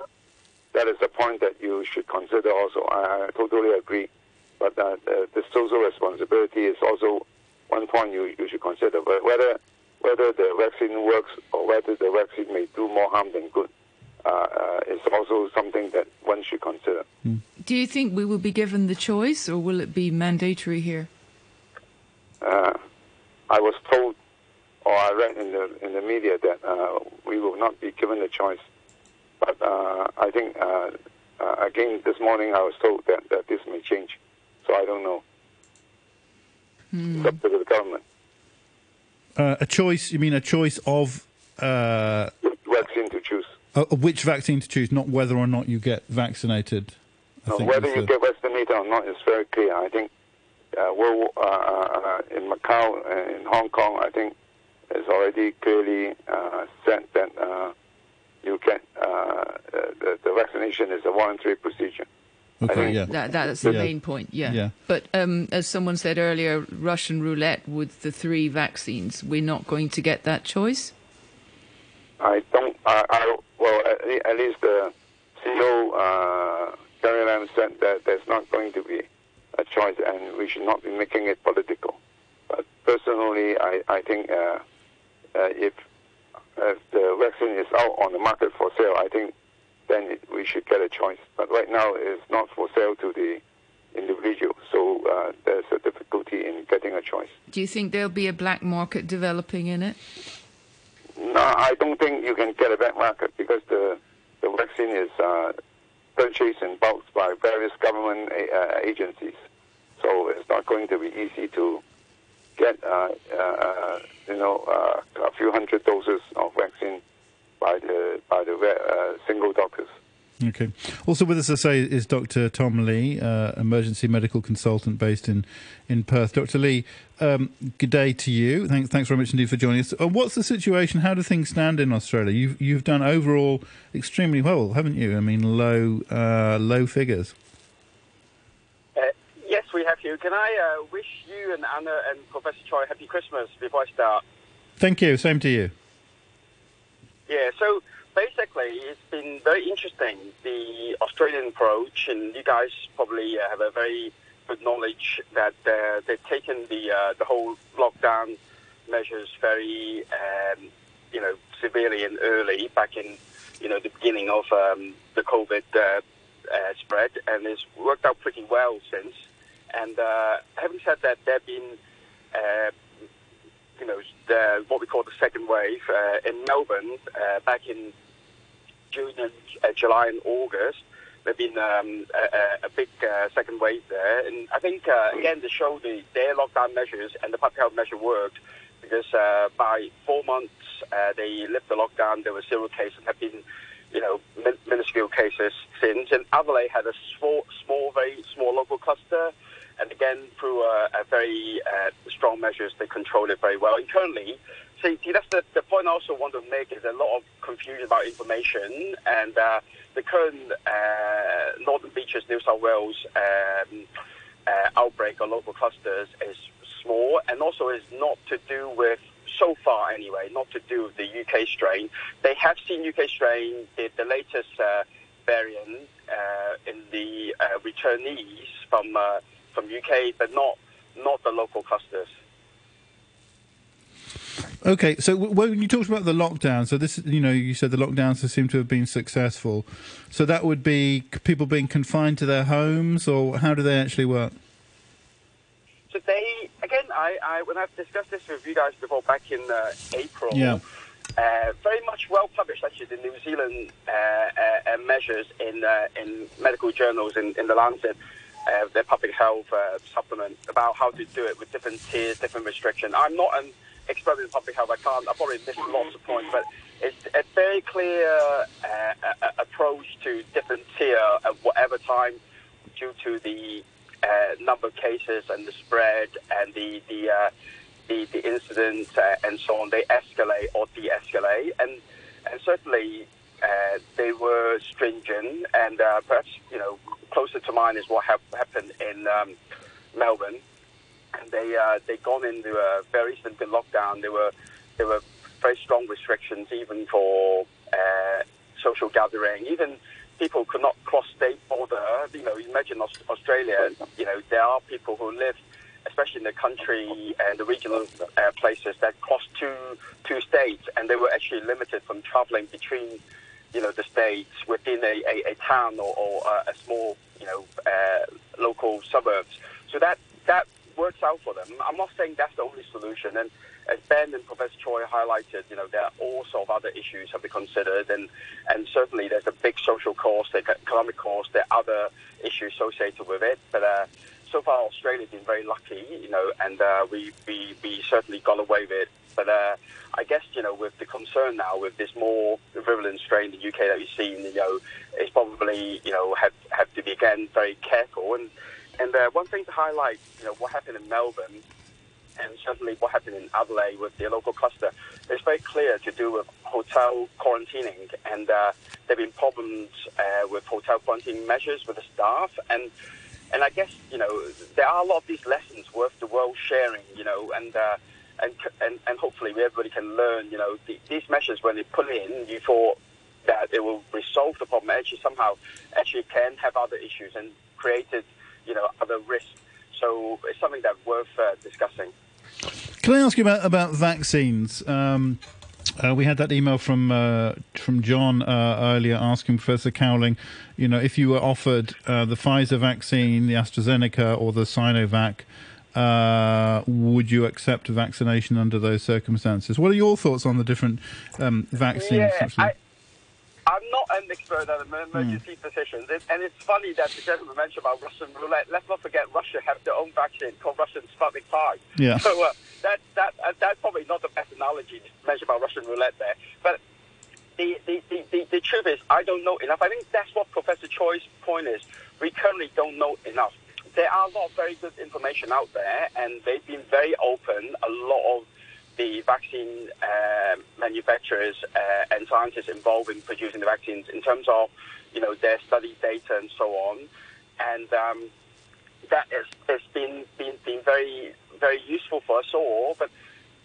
that is a point that you should consider also. I, I totally agree. But uh, the, the, social responsibility is also one point you, you should consider. But whether whether the vaccine works or whether the vaccine may do more harm than good uh, uh, is also something that one should consider. Mm. Do you think we will be given the choice, or will it be mandatory here? Uh, I was told, or I read in the in the media that uh, we will not be given the choice but uh, I think, uh, uh, again, this morning I was told that, that this may change. So I don't know. Hmm. It's up to the government. Uh, a choice, you mean a choice of. Uh, vaccine to choose. Uh, which vaccine to choose, not whether or not you get vaccinated. No, whether you the... get vaccinated or not is very clear. I think uh, well, in Macau and in Hong Kong, I think it's already clearly said that you can uh, the, the, vaccination is a voluntary procedure. Okay, yeah. That, that's the yeah. main point, yeah. yeah. But um, as someone said earlier, Russian roulette with the three vaccines, we're not going to get that choice? I don't, I, I well, at, at, least the CEO, uh, Carrie Lam, said that there's not going to be a choice and we should not be making it political. But personally, I, I think uh, uh, if if the vaccine is out on the market for sale, I think then it, we should get a choice. But right now, it's not for sale to the individual, so uh, there's a difficulty in getting a choice. Do you think there'll be a black market developing in it? No, I don't think you can get a black market because the the vaccine is uh, purchased in bulk by various government uh, agencies, so it's not going to be easy to get uh, uh, you know uh, a few hundred doses of vaccine by the by the uh, single doctors. Okay. Also with us, I say, is Dr. Tom Lee, uh, emergency medical consultant based in, in Perth. Dr. Lee, um, good day to you. Thanks, thanks very much indeed for joining us. Uh, what's the situation? How do things stand in Australia? You've you've done overall extremely well, haven't you? I mean, low uh, low figures. Yes, we have you. Can I uh, wish you and Anna and Professor Choi a happy Christmas before I start? Thank you. Same to you. Yeah, so basically, it's been very interesting, the Australian approach, and you guys probably uh, have a very good knowledge that uh, they've taken the uh, the whole lockdown measures very, um, you know, severely and early back in, you know, the beginning of um, the COVID uh, uh, spread, and it's worked out pretty well since. And uh, having said that, there have been, you know, the, what we call the second wave uh, in Melbourne uh, back in June and uh, July and August. There've been um, a, a, big uh, second wave there, and I think again to show the their lockdown measures and the public health measure worked because by four months they lifted the lockdown. There were zero cases have been you know, min- minuscule cases since. And Adelaide had a small, small, very small local cluster. And again, through a, a very uh, strong measures, they control it very well. And currently, see, see that's the, the point I also want to make is a lot of confusion about information. And uh, the current uh, Northern Beaches, New South Wales um, uh, outbreak or local clusters is small and also is not to do with so far anyway, not to do with the UK strain. They have seen UK strain, the, the latest uh, variant uh, in the uh, returnees from uh, from UK, but not not the local clusters. Okay, so when you talked about the lockdown, so this, you know, you said the lockdowns seem to have been successful. So that would be people being confined to their homes, or how do they actually work? So they again, I, I when I've discussed this with you guys before back in uh, April. Yeah. Uh, very much well published, actually, the New Zealand uh, uh, uh, measures in uh, in medical journals in, in the Lancet, uh, their public health uh, supplement about how to do it with different tiers, different restrictions. I'm not an expert in public health. I can't. I probably missed lots of points, but it's a very clear uh, approach to different tier at whatever time, due to the uh, number of cases and the spread and the the uh, the, the incidents uh, and so on. They escalate or de-escalate, and and certainly uh, they were stringent. And uh, perhaps you know closer to mine is what hap- happened in um, Melbourne. And they uh, they gone into a very significant lockdown. There were there were very strong restrictions even for uh, social gathering, even people could not cross state border. You know, imagine Australia. You know, there are people who live, especially in the country and the regional uh, places that cross two two states, and they were actually limited from traveling between, you know, the states within a, a, a town or, or uh, a small, you know, uh, local suburbs. So that that works out for them. I'm not saying that's the only solution, and as Ben and Professor Choi highlighted, you know, there are all sort of other issues have to be considered, and and certainly there's a big social cost, the economic cost, there are other issues associated with it. But uh, so far, Australia's been very lucky, you know, and uh, we, we we certainly got away with it. But uh, I guess you know, with the concern now with this more virulent strain in the UK that we've seen, you know, it's probably you know have have to be again very careful. And and uh, one thing to highlight, you know, what happened in Melbourne and certainly what happened in Adelaide with the local cluster, it's very clear to do with hotel quarantining, and uh, there have been problems uh, with hotel quarantine measures with the staff, and and I guess you know there are a lot of these lessons worth the world sharing, you know, and. Uh, and, and, and hopefully everybody can learn, you know, the, these measures when they put in, you thought that it will resolve the problem. Actually, somehow, actually can have other issues and created, you know, other risks. So it's something that's worth uh, discussing. Can I ask you about about vaccines? Um, uh, we had that email from uh, from John uh, earlier asking Professor Cowling, you know, if you were offered uh, the Pfizer vaccine, the AstraZeneca, or the Sinovac, uh, would you accept vaccination under those circumstances? What are your thoughts on the different um, vaccines? Yeah, actually? I, I'm not an expert at emergency physicians, and, and it's funny that the gentleman mentioned about Russian roulette. Let's not forget Russia have their own vaccine called Russian Sputnik 5. Yeah. So uh, that that uh, that's probably not the best analogy to mention about Russian roulette there. But the, the, the, the, the truth is, I don't know enough. I think that's what Professor Choi's point is. We currently don't know enough. There are a lot of very good information out there, and they've been very open. A lot of the vaccine uh, manufacturers uh, and scientists involved in producing the vaccines in terms of, you know, their study data and so on. And um, that has, has been, been, been very, very useful for us all. But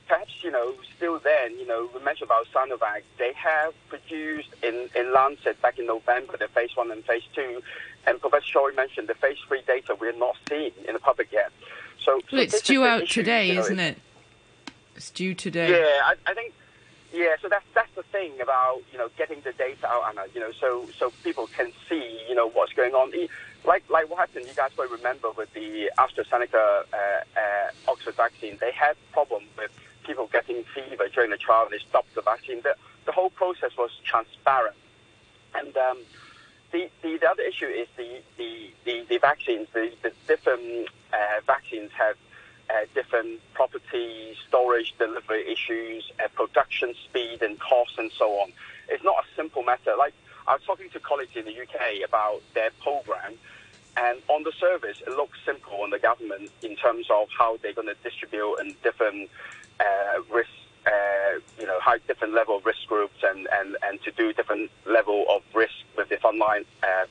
perhaps, you know, still then, you know, we mentioned about Sinovac. They have produced in, in Lancet back in November the phase one and phase two. And Professor Choi mentioned the phase three data we're not seeing in the public yet. So, Well, it's due out issue, today, you know, isn't it? It's due today. yeah, I, I think. Yeah, so that's that's the thing about you know getting the data out, Anna. You know, so so people can see you know what's going on. Like like what happened, you guys will remember with the AstraZeneca uh, uh, Oxford vaccine. They had problem with people getting fever during the trial. And they stopped the vaccine. The the whole process was transparent, and um, the, the the other issue is the the, the, the vaccines. The, the different uh, vaccines have uh, different properties, storage, delivery issues, uh, production speed and cost, and so on. It's not a simple matter. Like I was talking to colleagues in the UK about their program, and on the surface, it looks simple on the government in terms of how they're going to distribute and different uh, risk, uh, you know, high different level of risk groups and, and, and to do different level of risk with the frontline uh,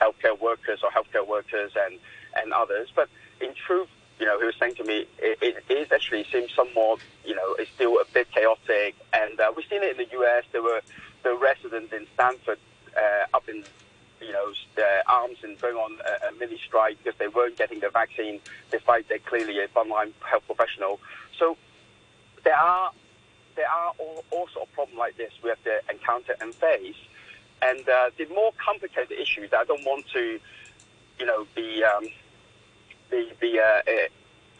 healthcare workers or healthcare workers and, and others. But in truth, you know, he was saying to me, it, it is actually seems somewhat, you know, it's still a bit chaotic. And uh, we've seen it in the U.S. There were the residents in Stanford uh, up in, you know, their arms and going on a, a mini strike because they weren't getting the vaccine, despite they're clearly a frontline health professional. So there are there are sorts of problems like this we have to encounter and face. And uh, the more complicated issues I don't want to, you know, be um, be, be uh, uh,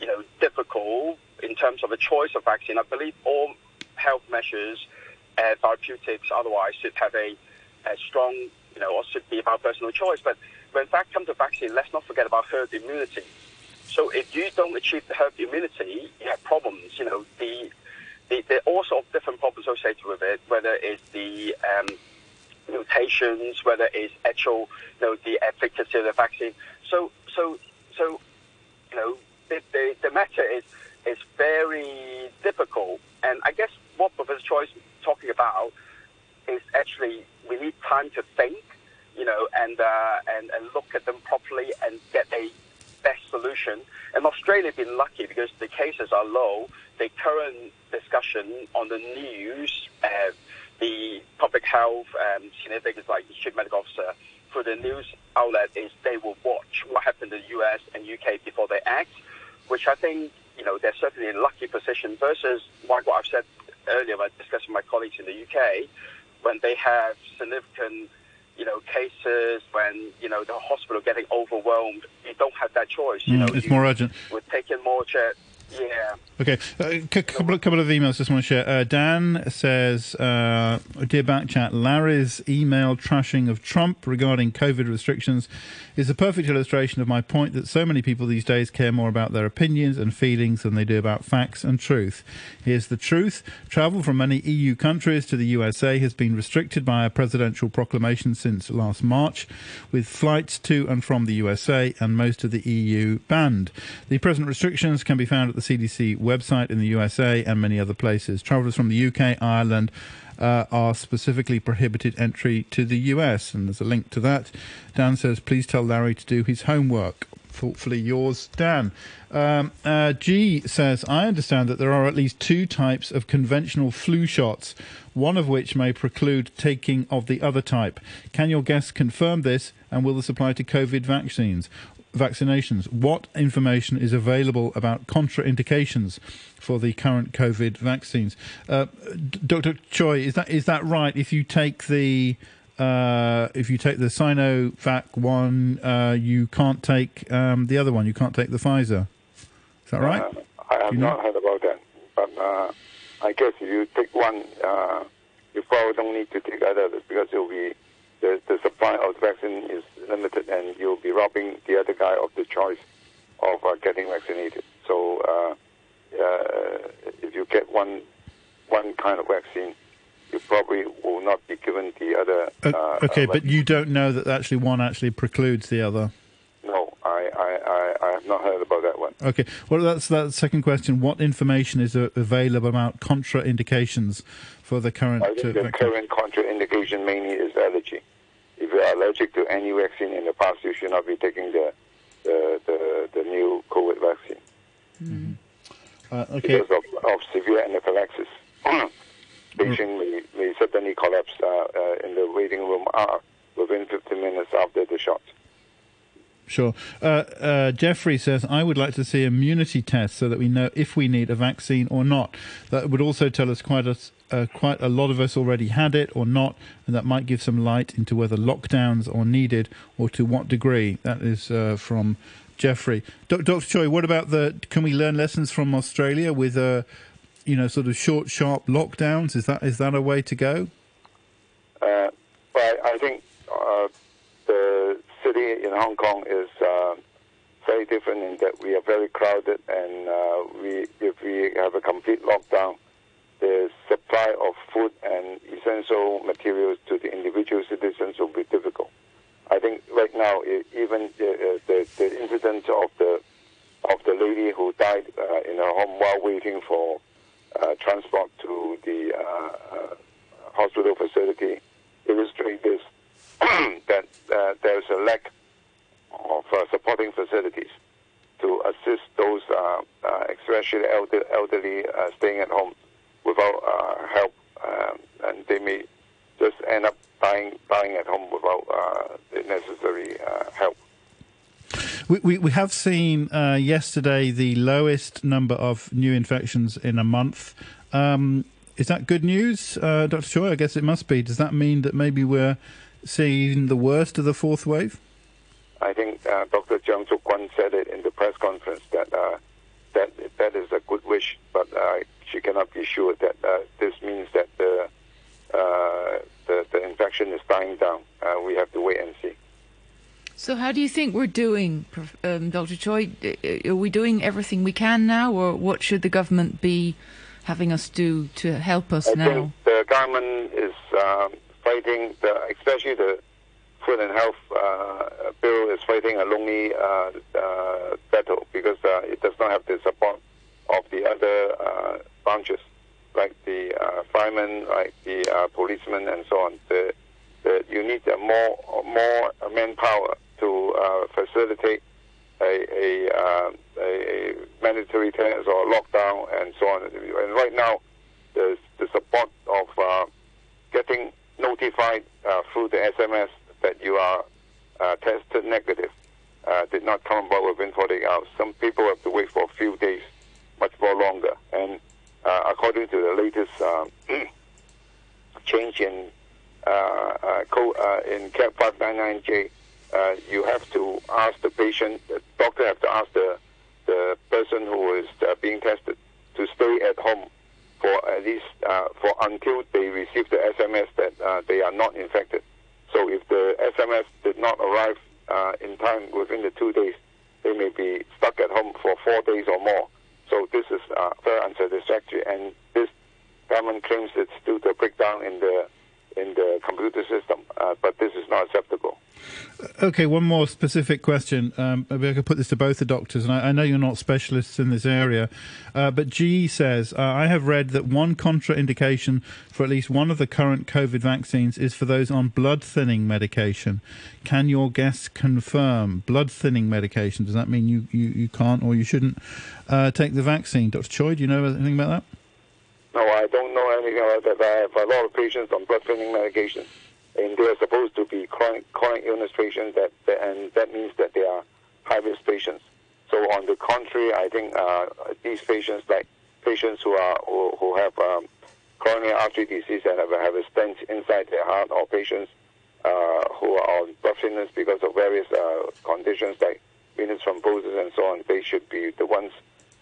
you know difficult in terms of a choice of vaccine. I believe all health measures, uh, therapeutics, otherwise should have a, a strong, you know, or should be about personal choice. But when fact comes to vaccine, let's not forget about herd immunity. So if you don't achieve the herd immunity, you have problems. You know, the, the there are all sorts of different problems associated with it, whether it's the um, mutations, whether it's actual, you know, the efficacy of the vaccine. So, so, so you know, the, the, the matter is is very difficult. And I guess what Professor Choi is talking about is actually we need time to think, you know, and uh, and and look at them properly and get a best solution. And Australia been lucky because the cases are low. The current discussion on the news, uh, the public health um, senior like the chief medical officer for the news outlet is they will watch what happened in the US and UK before they act, which I think, you know, they're certainly in a lucky position versus like what I've said earlier when discussing my colleagues in the UK, when they have significant, you know, cases, when, you know, the hospital getting overwhelmed, you don't have that choice. You Mm, know, it's more urgent. We're taking more care. Yeah. Okay, a uh, couple, of, couple of emails just want to share. Uh, Dan says, uh, Dear Backchat, Larry's email trashing of Trump regarding COVID restrictions is a perfect illustration of my point that so many people these days care more about their opinions and feelings than they do about facts and truth. Here's the truth. Travel from many EU countries to the USA has been restricted by a presidential proclamation since last March, with flights to and from the USA and most of the EU banned. The present restrictions can be found at the CDC website in the USA and many other places. Travellers from the UK, Ireland, uh, are specifically prohibited entry to the US, and there's a link to that. Dan says, please tell Larry to do his homework. Thoughtfully yours, Dan. Um, uh, G says, I understand that there are at least two types of conventional flu shots, one of which may preclude taking of the other type. Can your guests confirm this, and will this apply to COVID vaccines? Vaccinations. What information is available about contraindications for the current COVID vaccines? Uh, Dr. Choi, is that is that right? If you take the uh, if you take the Sinovac one, uh, you can't take um, the other one. You can't take the Pfizer. Is that right? Uh, I have You know? not heard about that, but uh, I guess if you take one, uh, you probably don't need to take others because you'll be the, the supply of the vaccine is limited, and you'll be robbing the other guy of the choice of uh, getting vaccinated. So uh, uh, if you get one one kind of vaccine, you probably will not be given the other. Uh, Uh, okay, but you don't know that actually one actually precludes the other. no, I, I, I, I have not heard about that one. Okay. Well, that's that second question. What information is available about contraindications for the current I think the vaccine? current contraindication mainly is allergy. You are allergic to any vaccine in the past, you should not be taking the the, the, the new COVID vaccine Uh, okay. because of, of severe anaphylaxis. *clears throat* Patient may, may suddenly collapse uh, uh, in the waiting room uh, within 15 minutes after the shot. Sure. Uh, uh, Jeffrey says, I would like to see immunity tests so that we know if we need a vaccine or not. That would also tell us quite a, uh, quite a lot of us already had it or not, and that might give some light into whether lockdowns are needed or to what degree. That is uh, from Jeffrey. Do- Dr. Choi, what about the, can we learn lessons from Australia with, uh, you know, sort of short, sharp lockdowns? Is that is that a way to go? Uh, but I think the city in Hong Kong is uh, very different in that we are very crowded, and uh, we if we have a complete lockdown, the supply of food and essential materials to the individual citizens will be difficult. I think right now, even the, the, the incident of the of the lady who died uh, in her home while waiting for uh, transport to the uh, uh hospital facility illustrate this *clears throat* that uh, there's a lack of uh, supporting facilities to assist those, especially elder, elderly, staying at home without help, um, and they may just end up dying, dying at home without the necessary help. We, we, we have seen uh, yesterday the lowest number of new infections in a month. Um, is that good news, uh, Dr. Choi? I guess it must be. Does that mean that maybe we're seeing the worst of the fourth wave? I think uh, Dr. Chuang Shuk said it in the press conference that uh, that that is a good wish, but uh, she cannot be sure that uh, this means that the, the, the infection is dying down. we have to wait and see. So, how do you think we're doing, um, Dr. Choi? Are we doing everything we can now, or what should the government be having us do to help us I now? Think the government is um, fighting, the, especially the Food and Health uh, Bill is fighting a lonely uh, uh, battle because uh, it does not have the support of the other uh, branches, like the uh, firemen, like the policemen, and so on. The, the, you need more more manpower to facilitate a, a, a, mandatory test or lockdown and so on. And right now, the, the support of getting notified uh, through the SMS that you are uh, tested negative uh, did not come about within 48 hours. Some people have to wait for a few days, much more longer. And according to the latest um, *clears throat* change in uh, code, in CAP 599J, uh, you have to ask the patient, the doctor have to ask the, the person who is uh, being tested to stay at home for at least uh, for until they receive the SMS that uh, they are not infected. So if the SMS did not arrive uh, in time within the two days, they may be stuck at home for four days or more. So this is uh, very unsatisfactory, and this government claims it's due to a breakdown in the in the computer system, but this is not acceptable. Okay, one more specific question. Um, maybe I could put this to both the doctors, and I, I know you're not specialists in this area, uh, but G says uh, I have read that one contraindication for at least one of the current COVID vaccines is for those on blood thinning medication. Can your guests confirm blood thinning medication? Does that mean you, you, you can't or you shouldn't uh, take the vaccine? Dr. Choi, do you know anything about that? No, I don't know that. I have a lot of patients on blood thinning medication and they are supposed to be chronic, chronic illness patients, that, that, and that means that they are high-risk patients. So on the contrary, I think uh, these patients, like patients who are who, who have um, coronary artery disease and have, have a stent inside their heart, or patients uh, who are on blood thinners because of various uh, conditions like venous thrombosis and so on, they should be the ones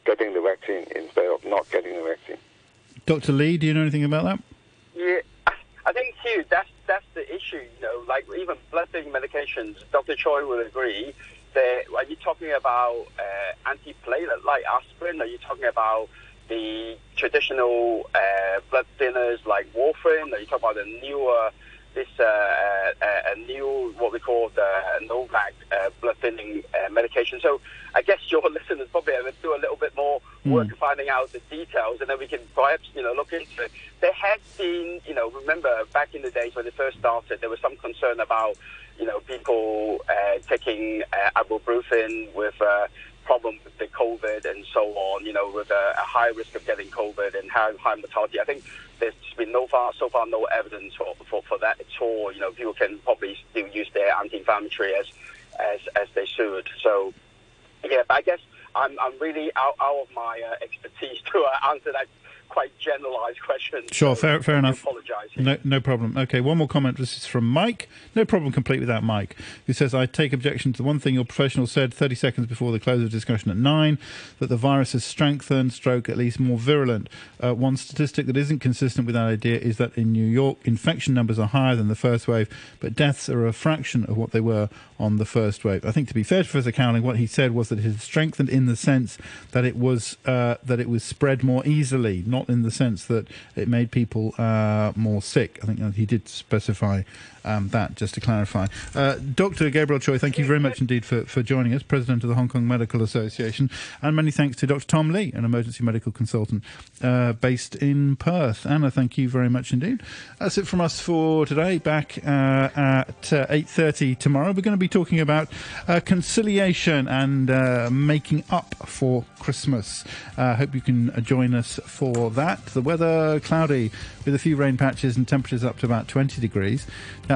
getting the vaccine instead of not getting the vaccine. Dr. Lee, do you know anything about that? Yeah, I think too that's that's the issue. You know, like even blood thinning medications. Dr. Choi will agree. That are you talking about uh, antiplatelet like aspirin? Are you talking about the traditional uh, blood thinners like warfarin? Are you talking about the newer this uh, uh, a new what we call the Novavax uh, blood thinning uh, medication. So I guess your *laughs* listeners probably have to do a little hmm. work mm. finding out the details, and then we can perhaps you know look into it. There has been you know remember back in the days when it first started, there was some concern about you know people uh, taking uh, ibuprofen with problem with the COVID and so on, you know, with a, a high risk of getting COVID and high, high mortality. I think there's been no far, so far no evidence for, for, for that at all. You know, people can probably still use their anti-inflammatory as, as, as they should. So, yeah, but I guess I'm, I'm really out, out of my uh, expertise to uh, answer that quite generalized question. Sure, fair, fair enough. No, no problem. Okay, one more comment. This is from Mike. No problem, complete without Mike. Who says, "I take objection to the one thing your professional said 30 seconds before the close of discussion at nine, that the virus has strengthened, stroke at least more virulent. Uh, one statistic that isn't consistent with that idea is that in New York, infection numbers are higher than the first wave, but deaths are a fraction of what they were on the first wave. I think to be fair to Professor Cowling, what he said was that it had strengthened in the sense that it was uh, that it was spread more easily, not in the sense that it made people uh, more sick. I think he did specify um, that, just to clarify. Uh, Dr. Gabriel Choi, thank you very much indeed for, for joining us, President of the Hong Kong Medical Association. And many thanks to Dr. Tom Lee, an emergency medical consultant uh, based in Perth. Anna, thank you very much indeed. That's it from us for today. Back uh, at uh, 8.30 tomorrow. We're going to be talking about uh, conciliation and uh, making up for Christmas. I hope you can join us for that. The weather cloudy with a few rain patches and temperatures up to about 20 degrees.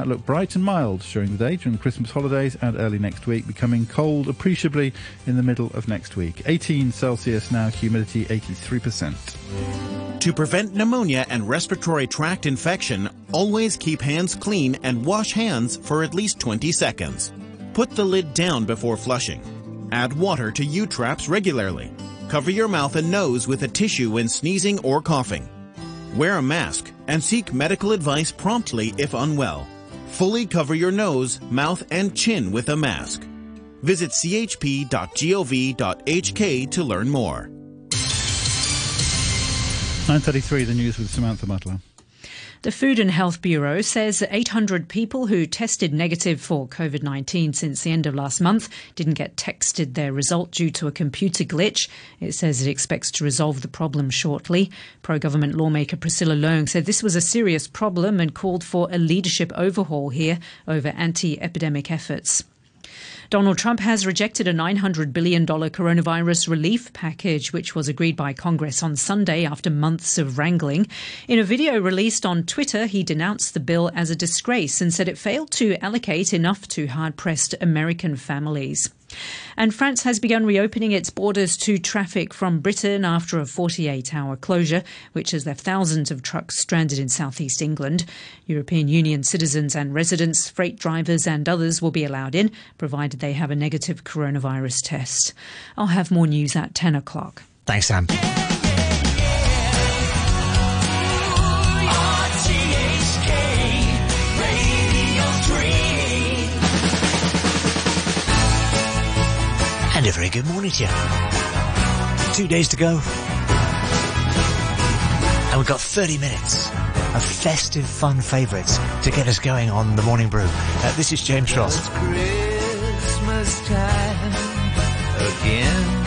Outlook bright and mild during the day during the Christmas holidays and early next week, becoming cold appreciably in the middle of next week. 18 Celsius now, humidity 83%. To prevent pneumonia and respiratory tract infection, always keep hands clean and wash hands for at least 20 seconds. Put the lid down before flushing. Add water to U-traps regularly. Cover your mouth and nose with a tissue when sneezing or coughing. Wear a mask and seek medical advice promptly if unwell. Fully cover your nose, mouth, and chin with a mask. Visit chp.gov.hk to learn more. 9.33, the news with Samantha Butler. The Food and Health Bureau says 800 people who tested negative for COVID 19 since the end of last month didn't get texted their result due to a computer glitch. It says it expects to resolve the problem shortly. Pro government lawmaker Priscilla Leung said this was a serious problem and called for a leadership overhaul here over anti epidemic efforts. Donald Trump has rejected a $900 billion coronavirus relief package, which was agreed by Congress on Sunday after months of wrangling. In a video released on Twitter, he denounced the bill as a disgrace and said it failed to allocate enough to hard pressed American families. And France has begun reopening its borders to traffic from Britain after a 48 hour closure, which has left thousands of trucks stranded in southeast England. European Union citizens and residents, freight drivers, and others will be allowed in, provided they have a negative coronavirus test. I'll have more news at 10 o'clock. Thanks, Sam. And a very good morning to you. Two days to go. And we've got 30 minutes of festive fun favourites to get us going on the morning brew. Uh, this is James Frost. Christmas time again.